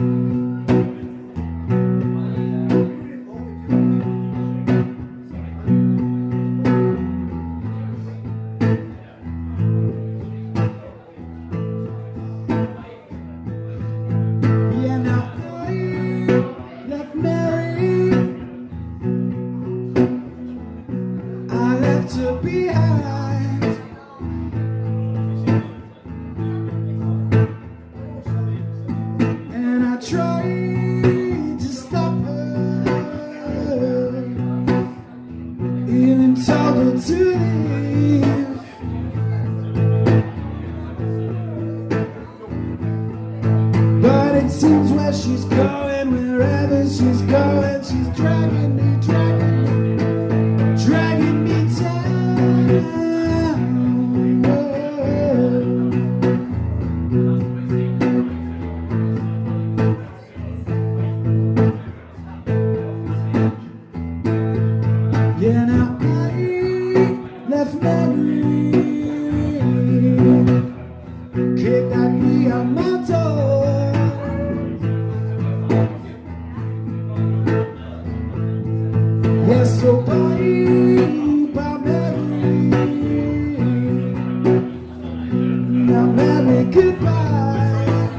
merry goodbye.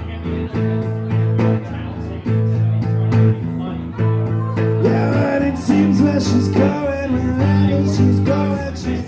Yeah, but it seems where she's going, wherever she's going, she's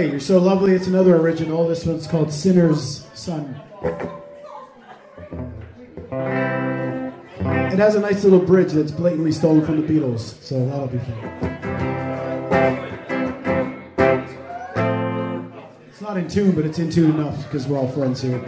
Hey, You're So Lovely. It's another original. This one's called Sinner's Son. It has a nice little bridge that's blatantly stolen from the Beatles, so that'll be fun. It's not in tune, but it's in tune enough because we're all friends here.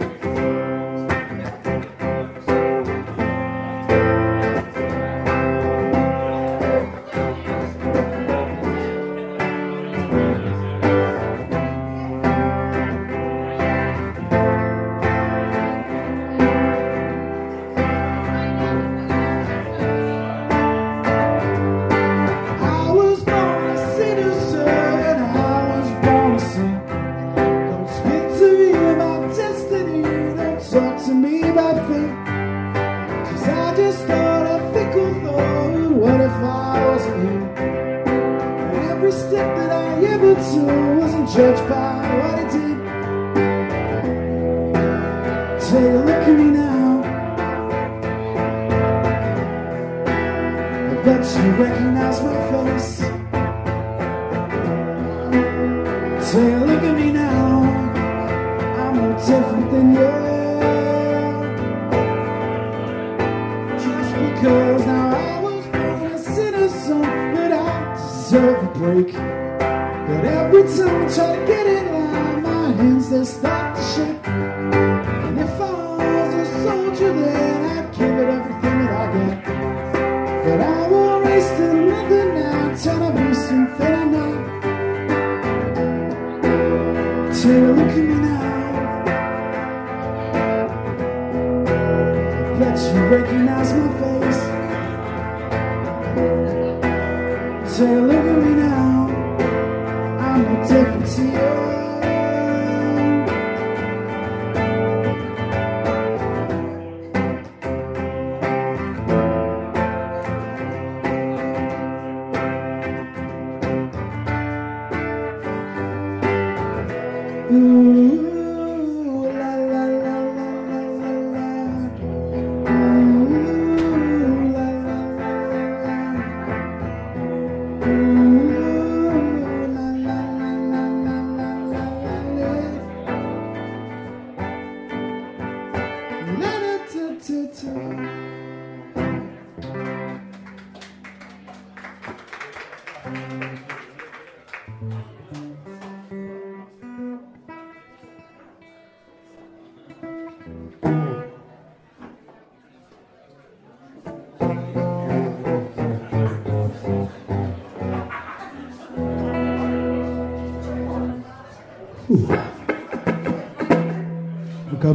different than you. Just because now I was born a sinner, son, but I deserve a break. But every time I try to get in line, my hands, they start to shake.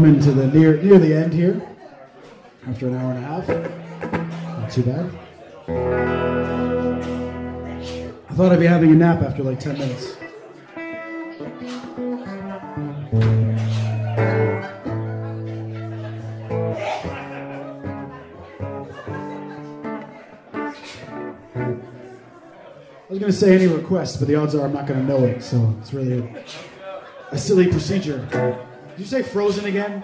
coming to the near near the end here after an hour and a half. Not too bad. I thought I'd be having a nap after like 10 minutes. I was going to say any requests, but the odds are I'm not going to know it, so it's really a, a silly procedure. Did you say frozen again?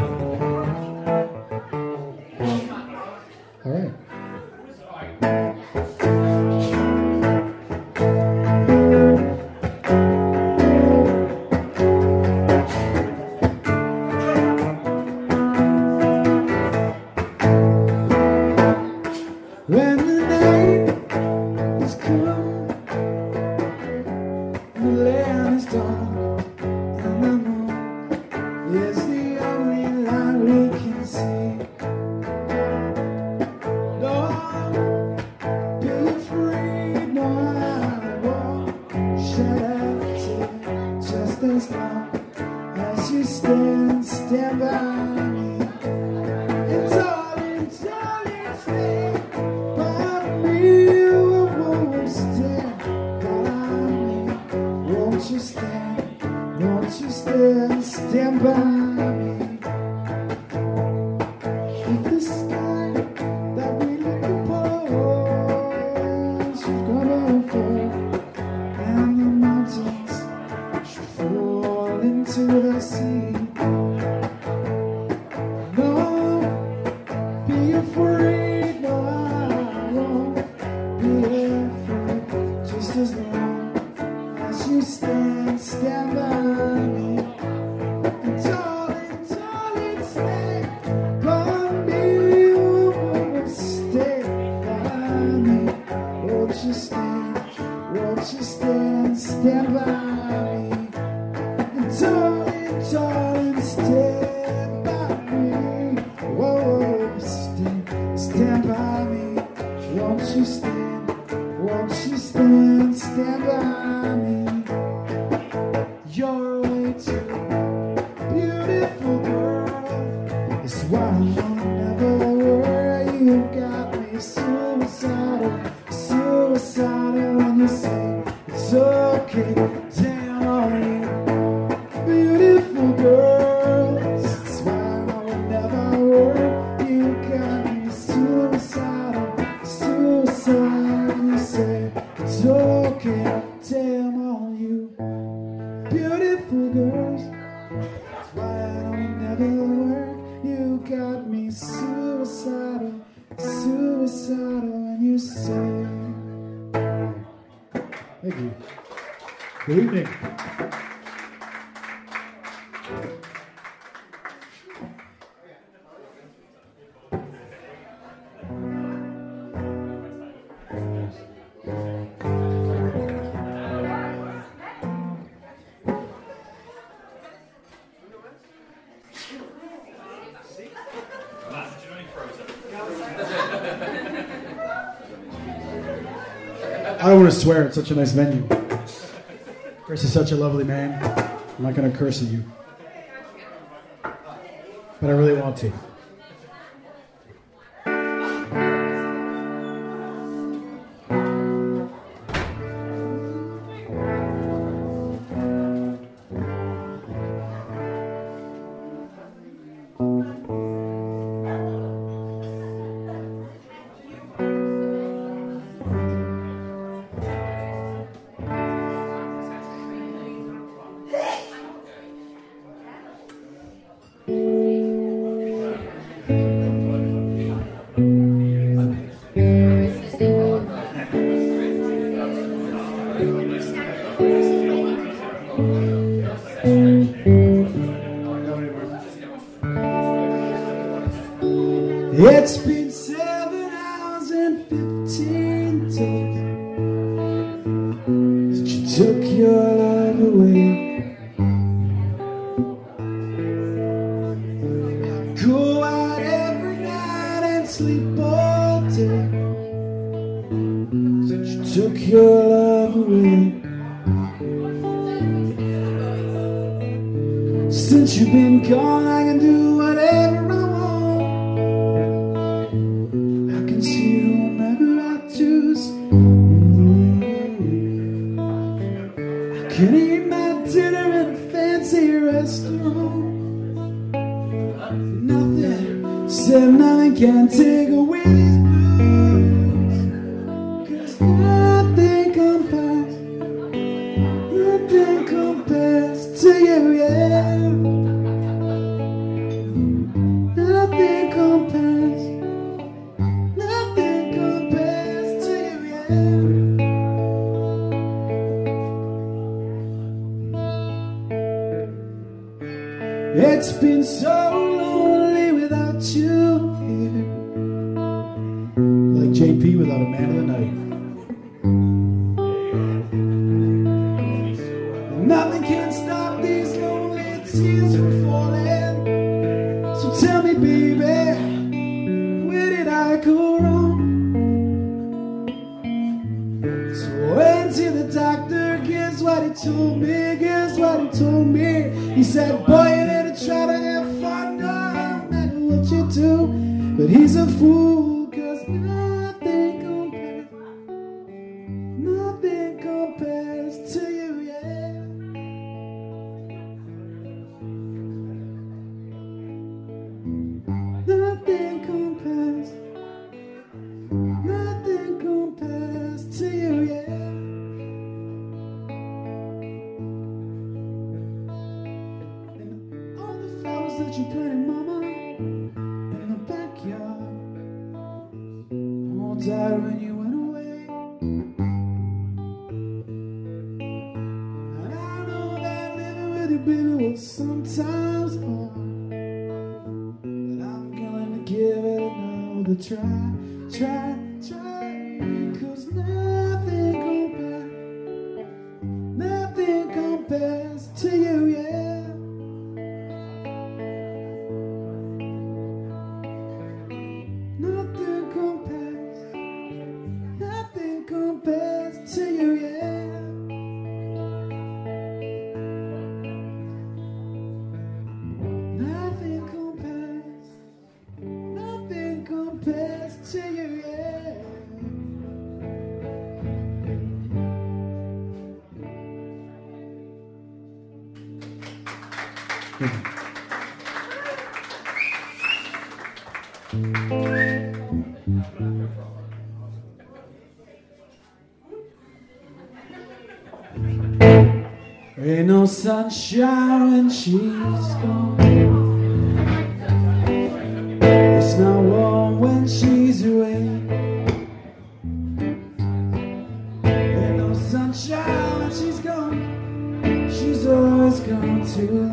want to swear. It's such a nice venue. Chris is such a lovely man. I'm not going to curse at you. But I really want to. It's been so lonely without you here. Like JP without a man of the night. sun shower and she's gone. It's not warm when she's away. There's no sunshine when she's gone. She's always gone too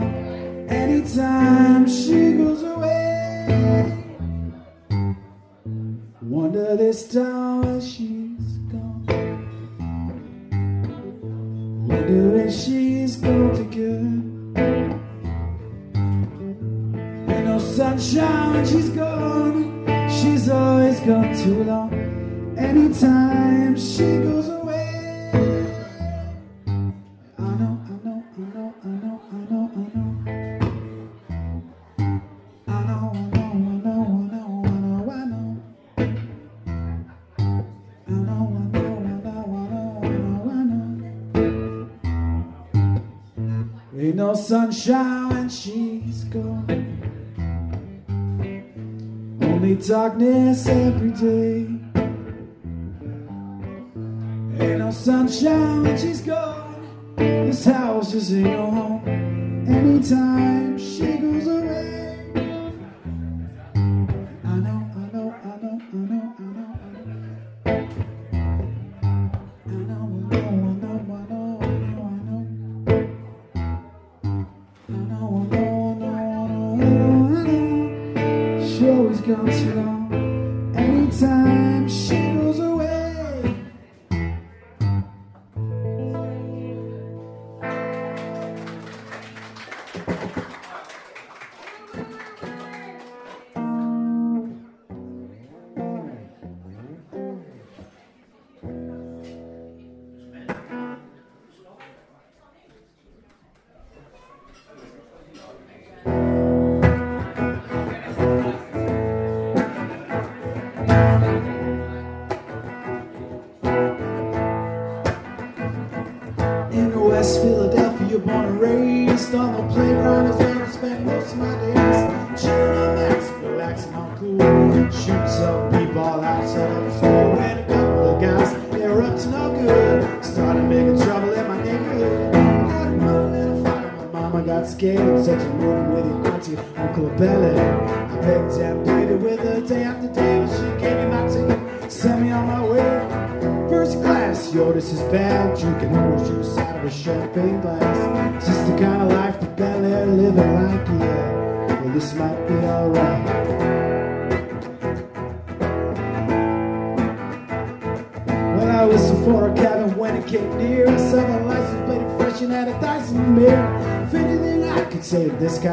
your sunshine when she's gone. Only darkness every day. Ain't no sunshine when she's gone. This house is ain't no home. Anytime she goes away. she always goes wrong anytime she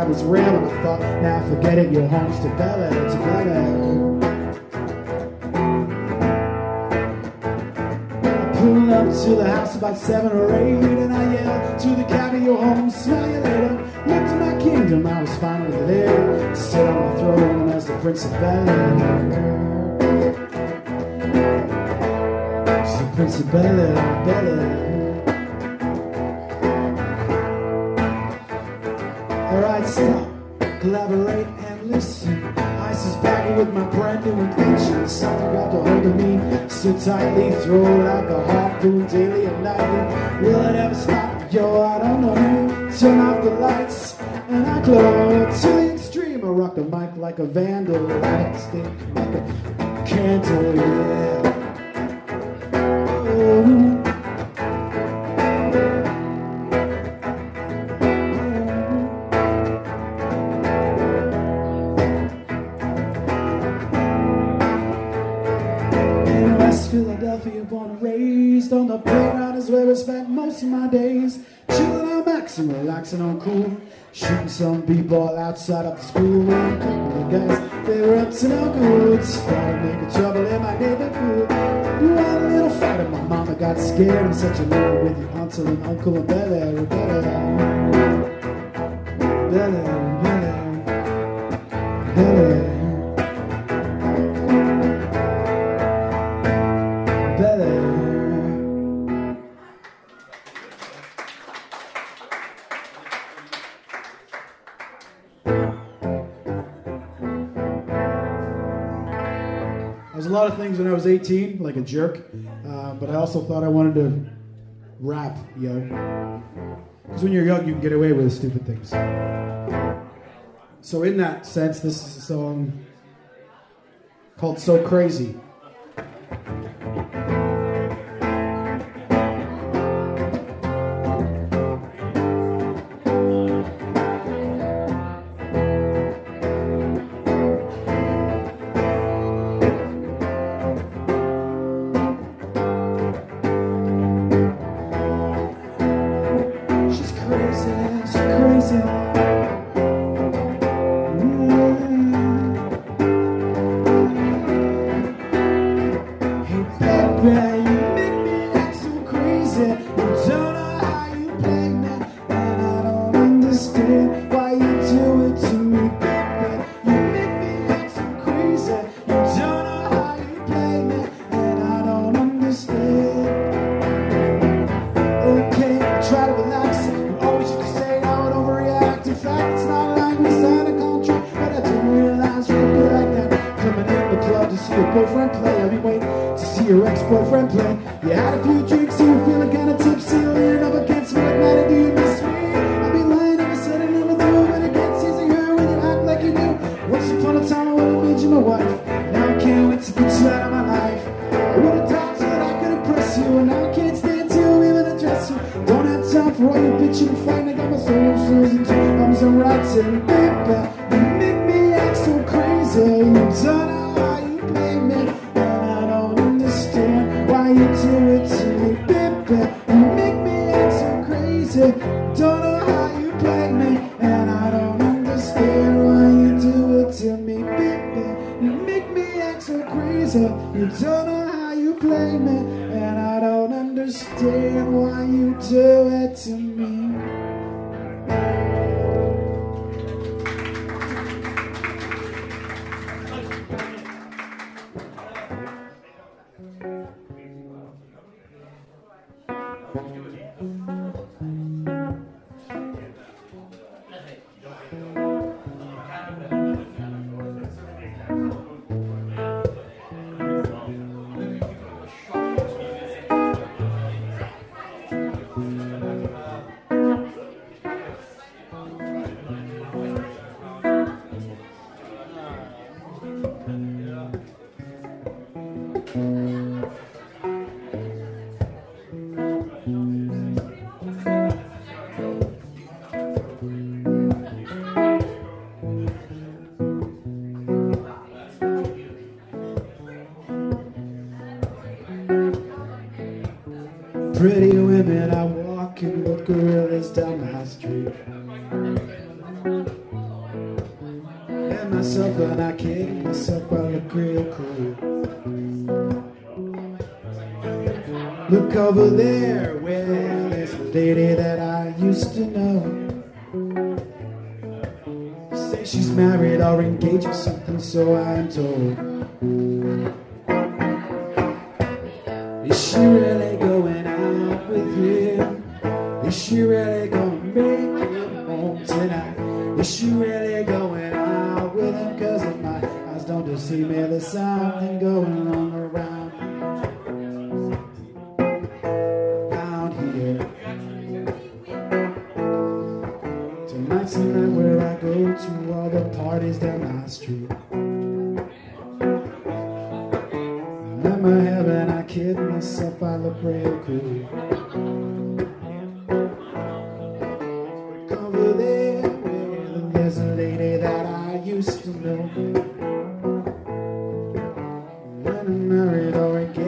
I was real and I thought, now forget it, your home's to Bel Air, to Bel Air. Pulling up to the house about seven or eight, and I yelled to the cabbie, your home, smell you later. Look to my kingdom, I was finally there. To sit on my throne as the Prince of Bel Air. Prince of Bel Air, Bel Air. like a harpoon daily and nightly. Will it ever stop? Yo, I don't know. Turn off the lights and I glow to the extreme. I rock the mic like a vandal. I stick like a candle. scared was such a with your and uncle and Bel Air, Bel Air, Bel Air, Bel Air, Bel Air. There's a lot of things when I was 18, like a jerk also thought I wanted to rap, yo. Because when you're young, you can get away with stupid things. So, in that sense, this is a song called So Crazy.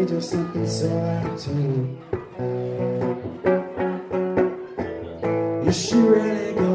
they do something so I'm told. Is she really gone?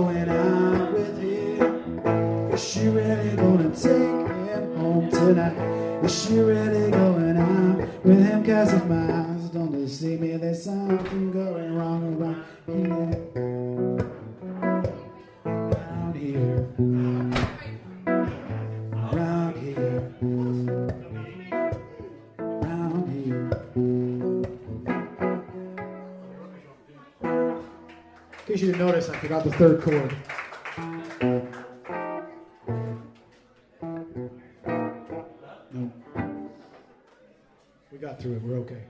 the third chord. No. We got through it. We're okay.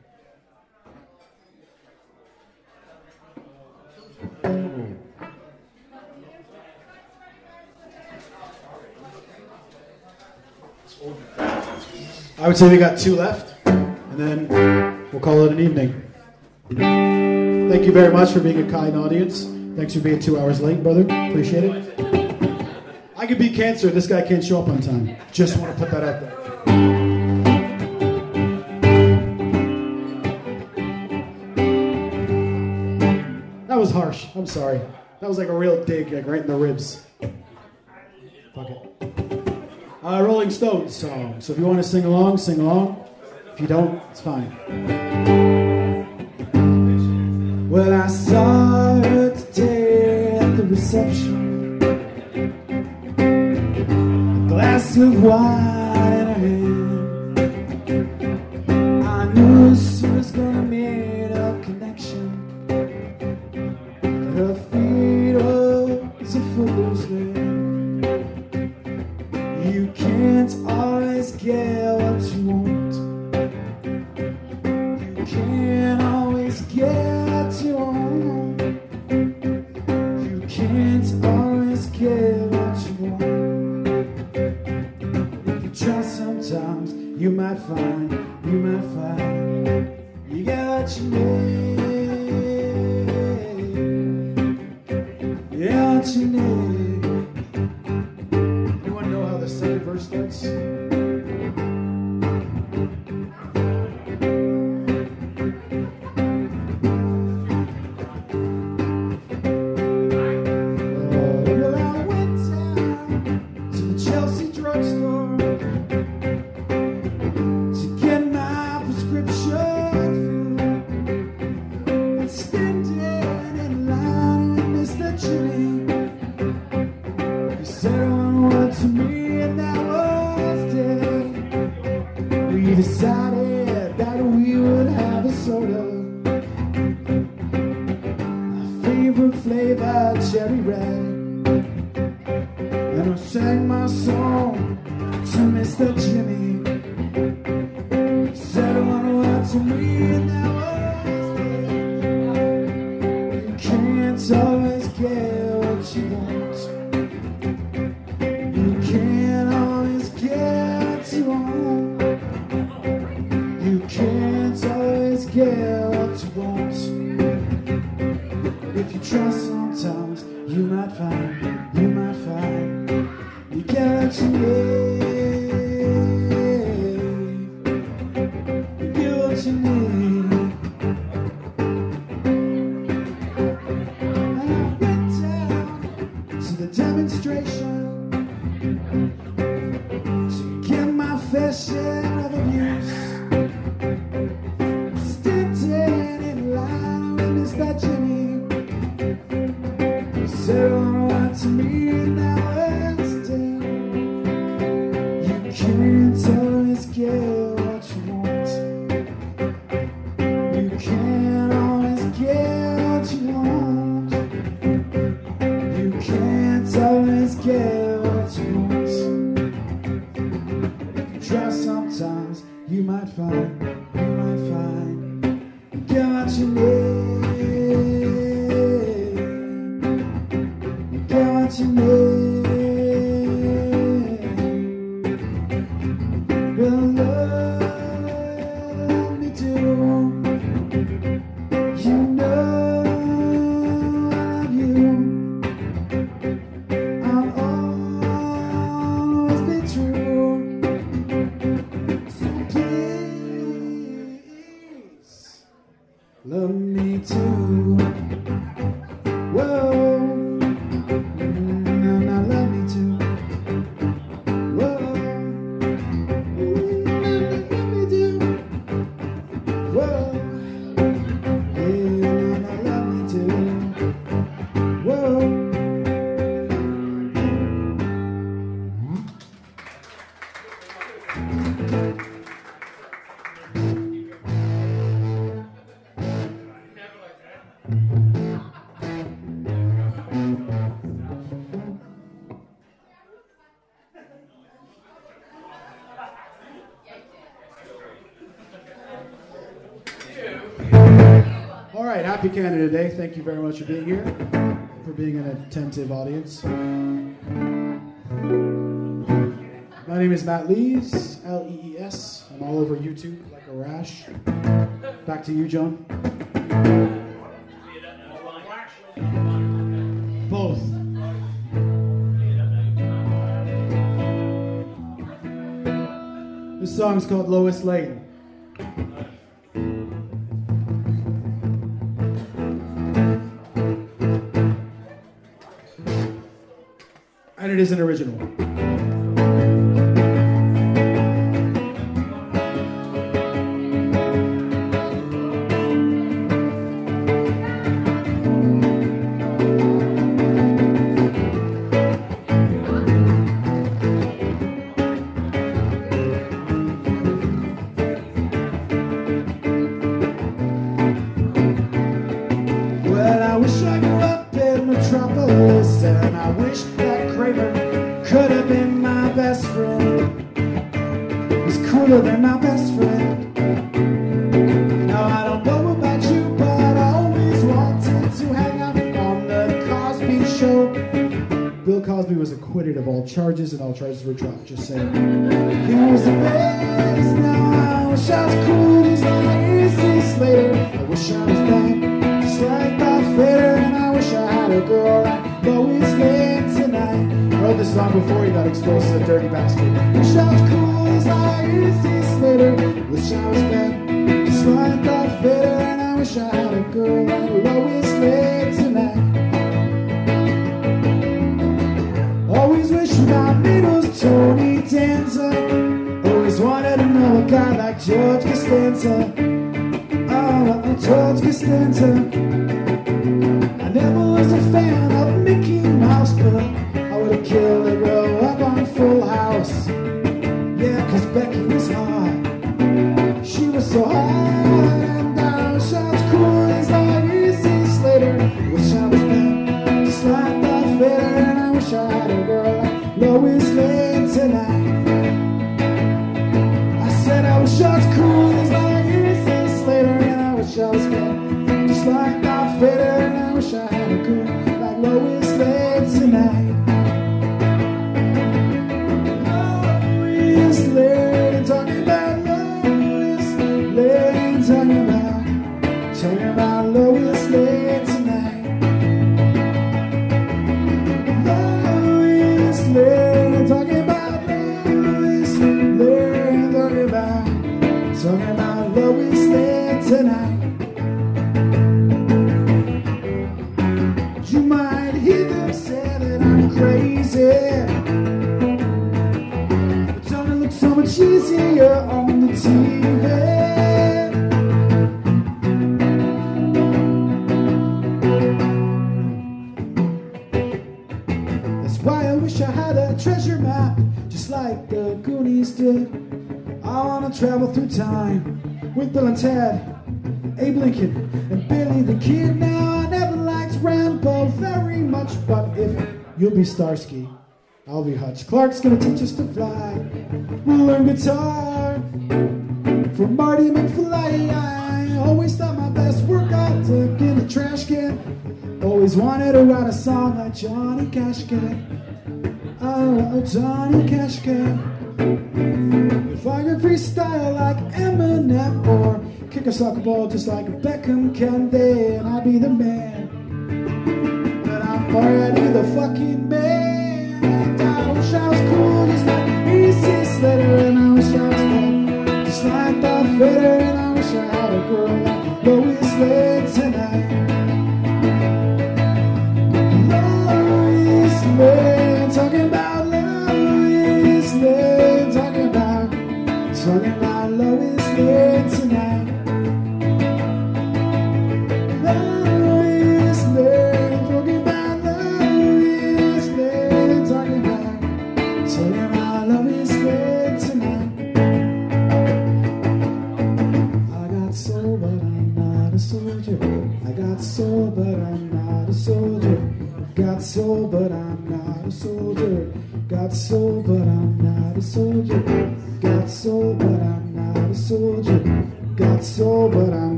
I would say we got two left, and then we'll call it an evening. Thank you very much for being a kind audience. Thanks for being two hours late, brother. Appreciate it. I could be cancer. This guy can't show up on time. Just want to put that out there. That was harsh. I'm sorry. That was like a real dig, like right in the ribs. Fuck it. Uh, Rolling Stones song. So if you want to sing along, sing along. If you don't, it's fine. Well, I. A glass of wine. happy Canada Day. Thank you very much for being here, for being an attentive audience. My name is Matt Lees, L E E S. I'm all over YouTube like a rash. Back to you, John. Both. This song is called Lois Lane. and it is an original. every track just saying, Here's the bass, now I wish I was cool as AC Slater. I wish I was back, just like Darth Vader, and I wish I had a girl like Lois Lane tonight. I wrote this song before he got exposed to the dirty bastard. Wish I was cool as AC Slater. Wish I was back, just like Darth Vader, and I wish I had a girl like Lois. George Costanza. Oh, George Costanza. I never was a fan. Starsky. I'll be Hutch. Clark's gonna teach us to fly. We'll learn guitar from Marty McFly. I always thought my best workout took in the trash can. Always wanted to write a song like Johnny Cash can.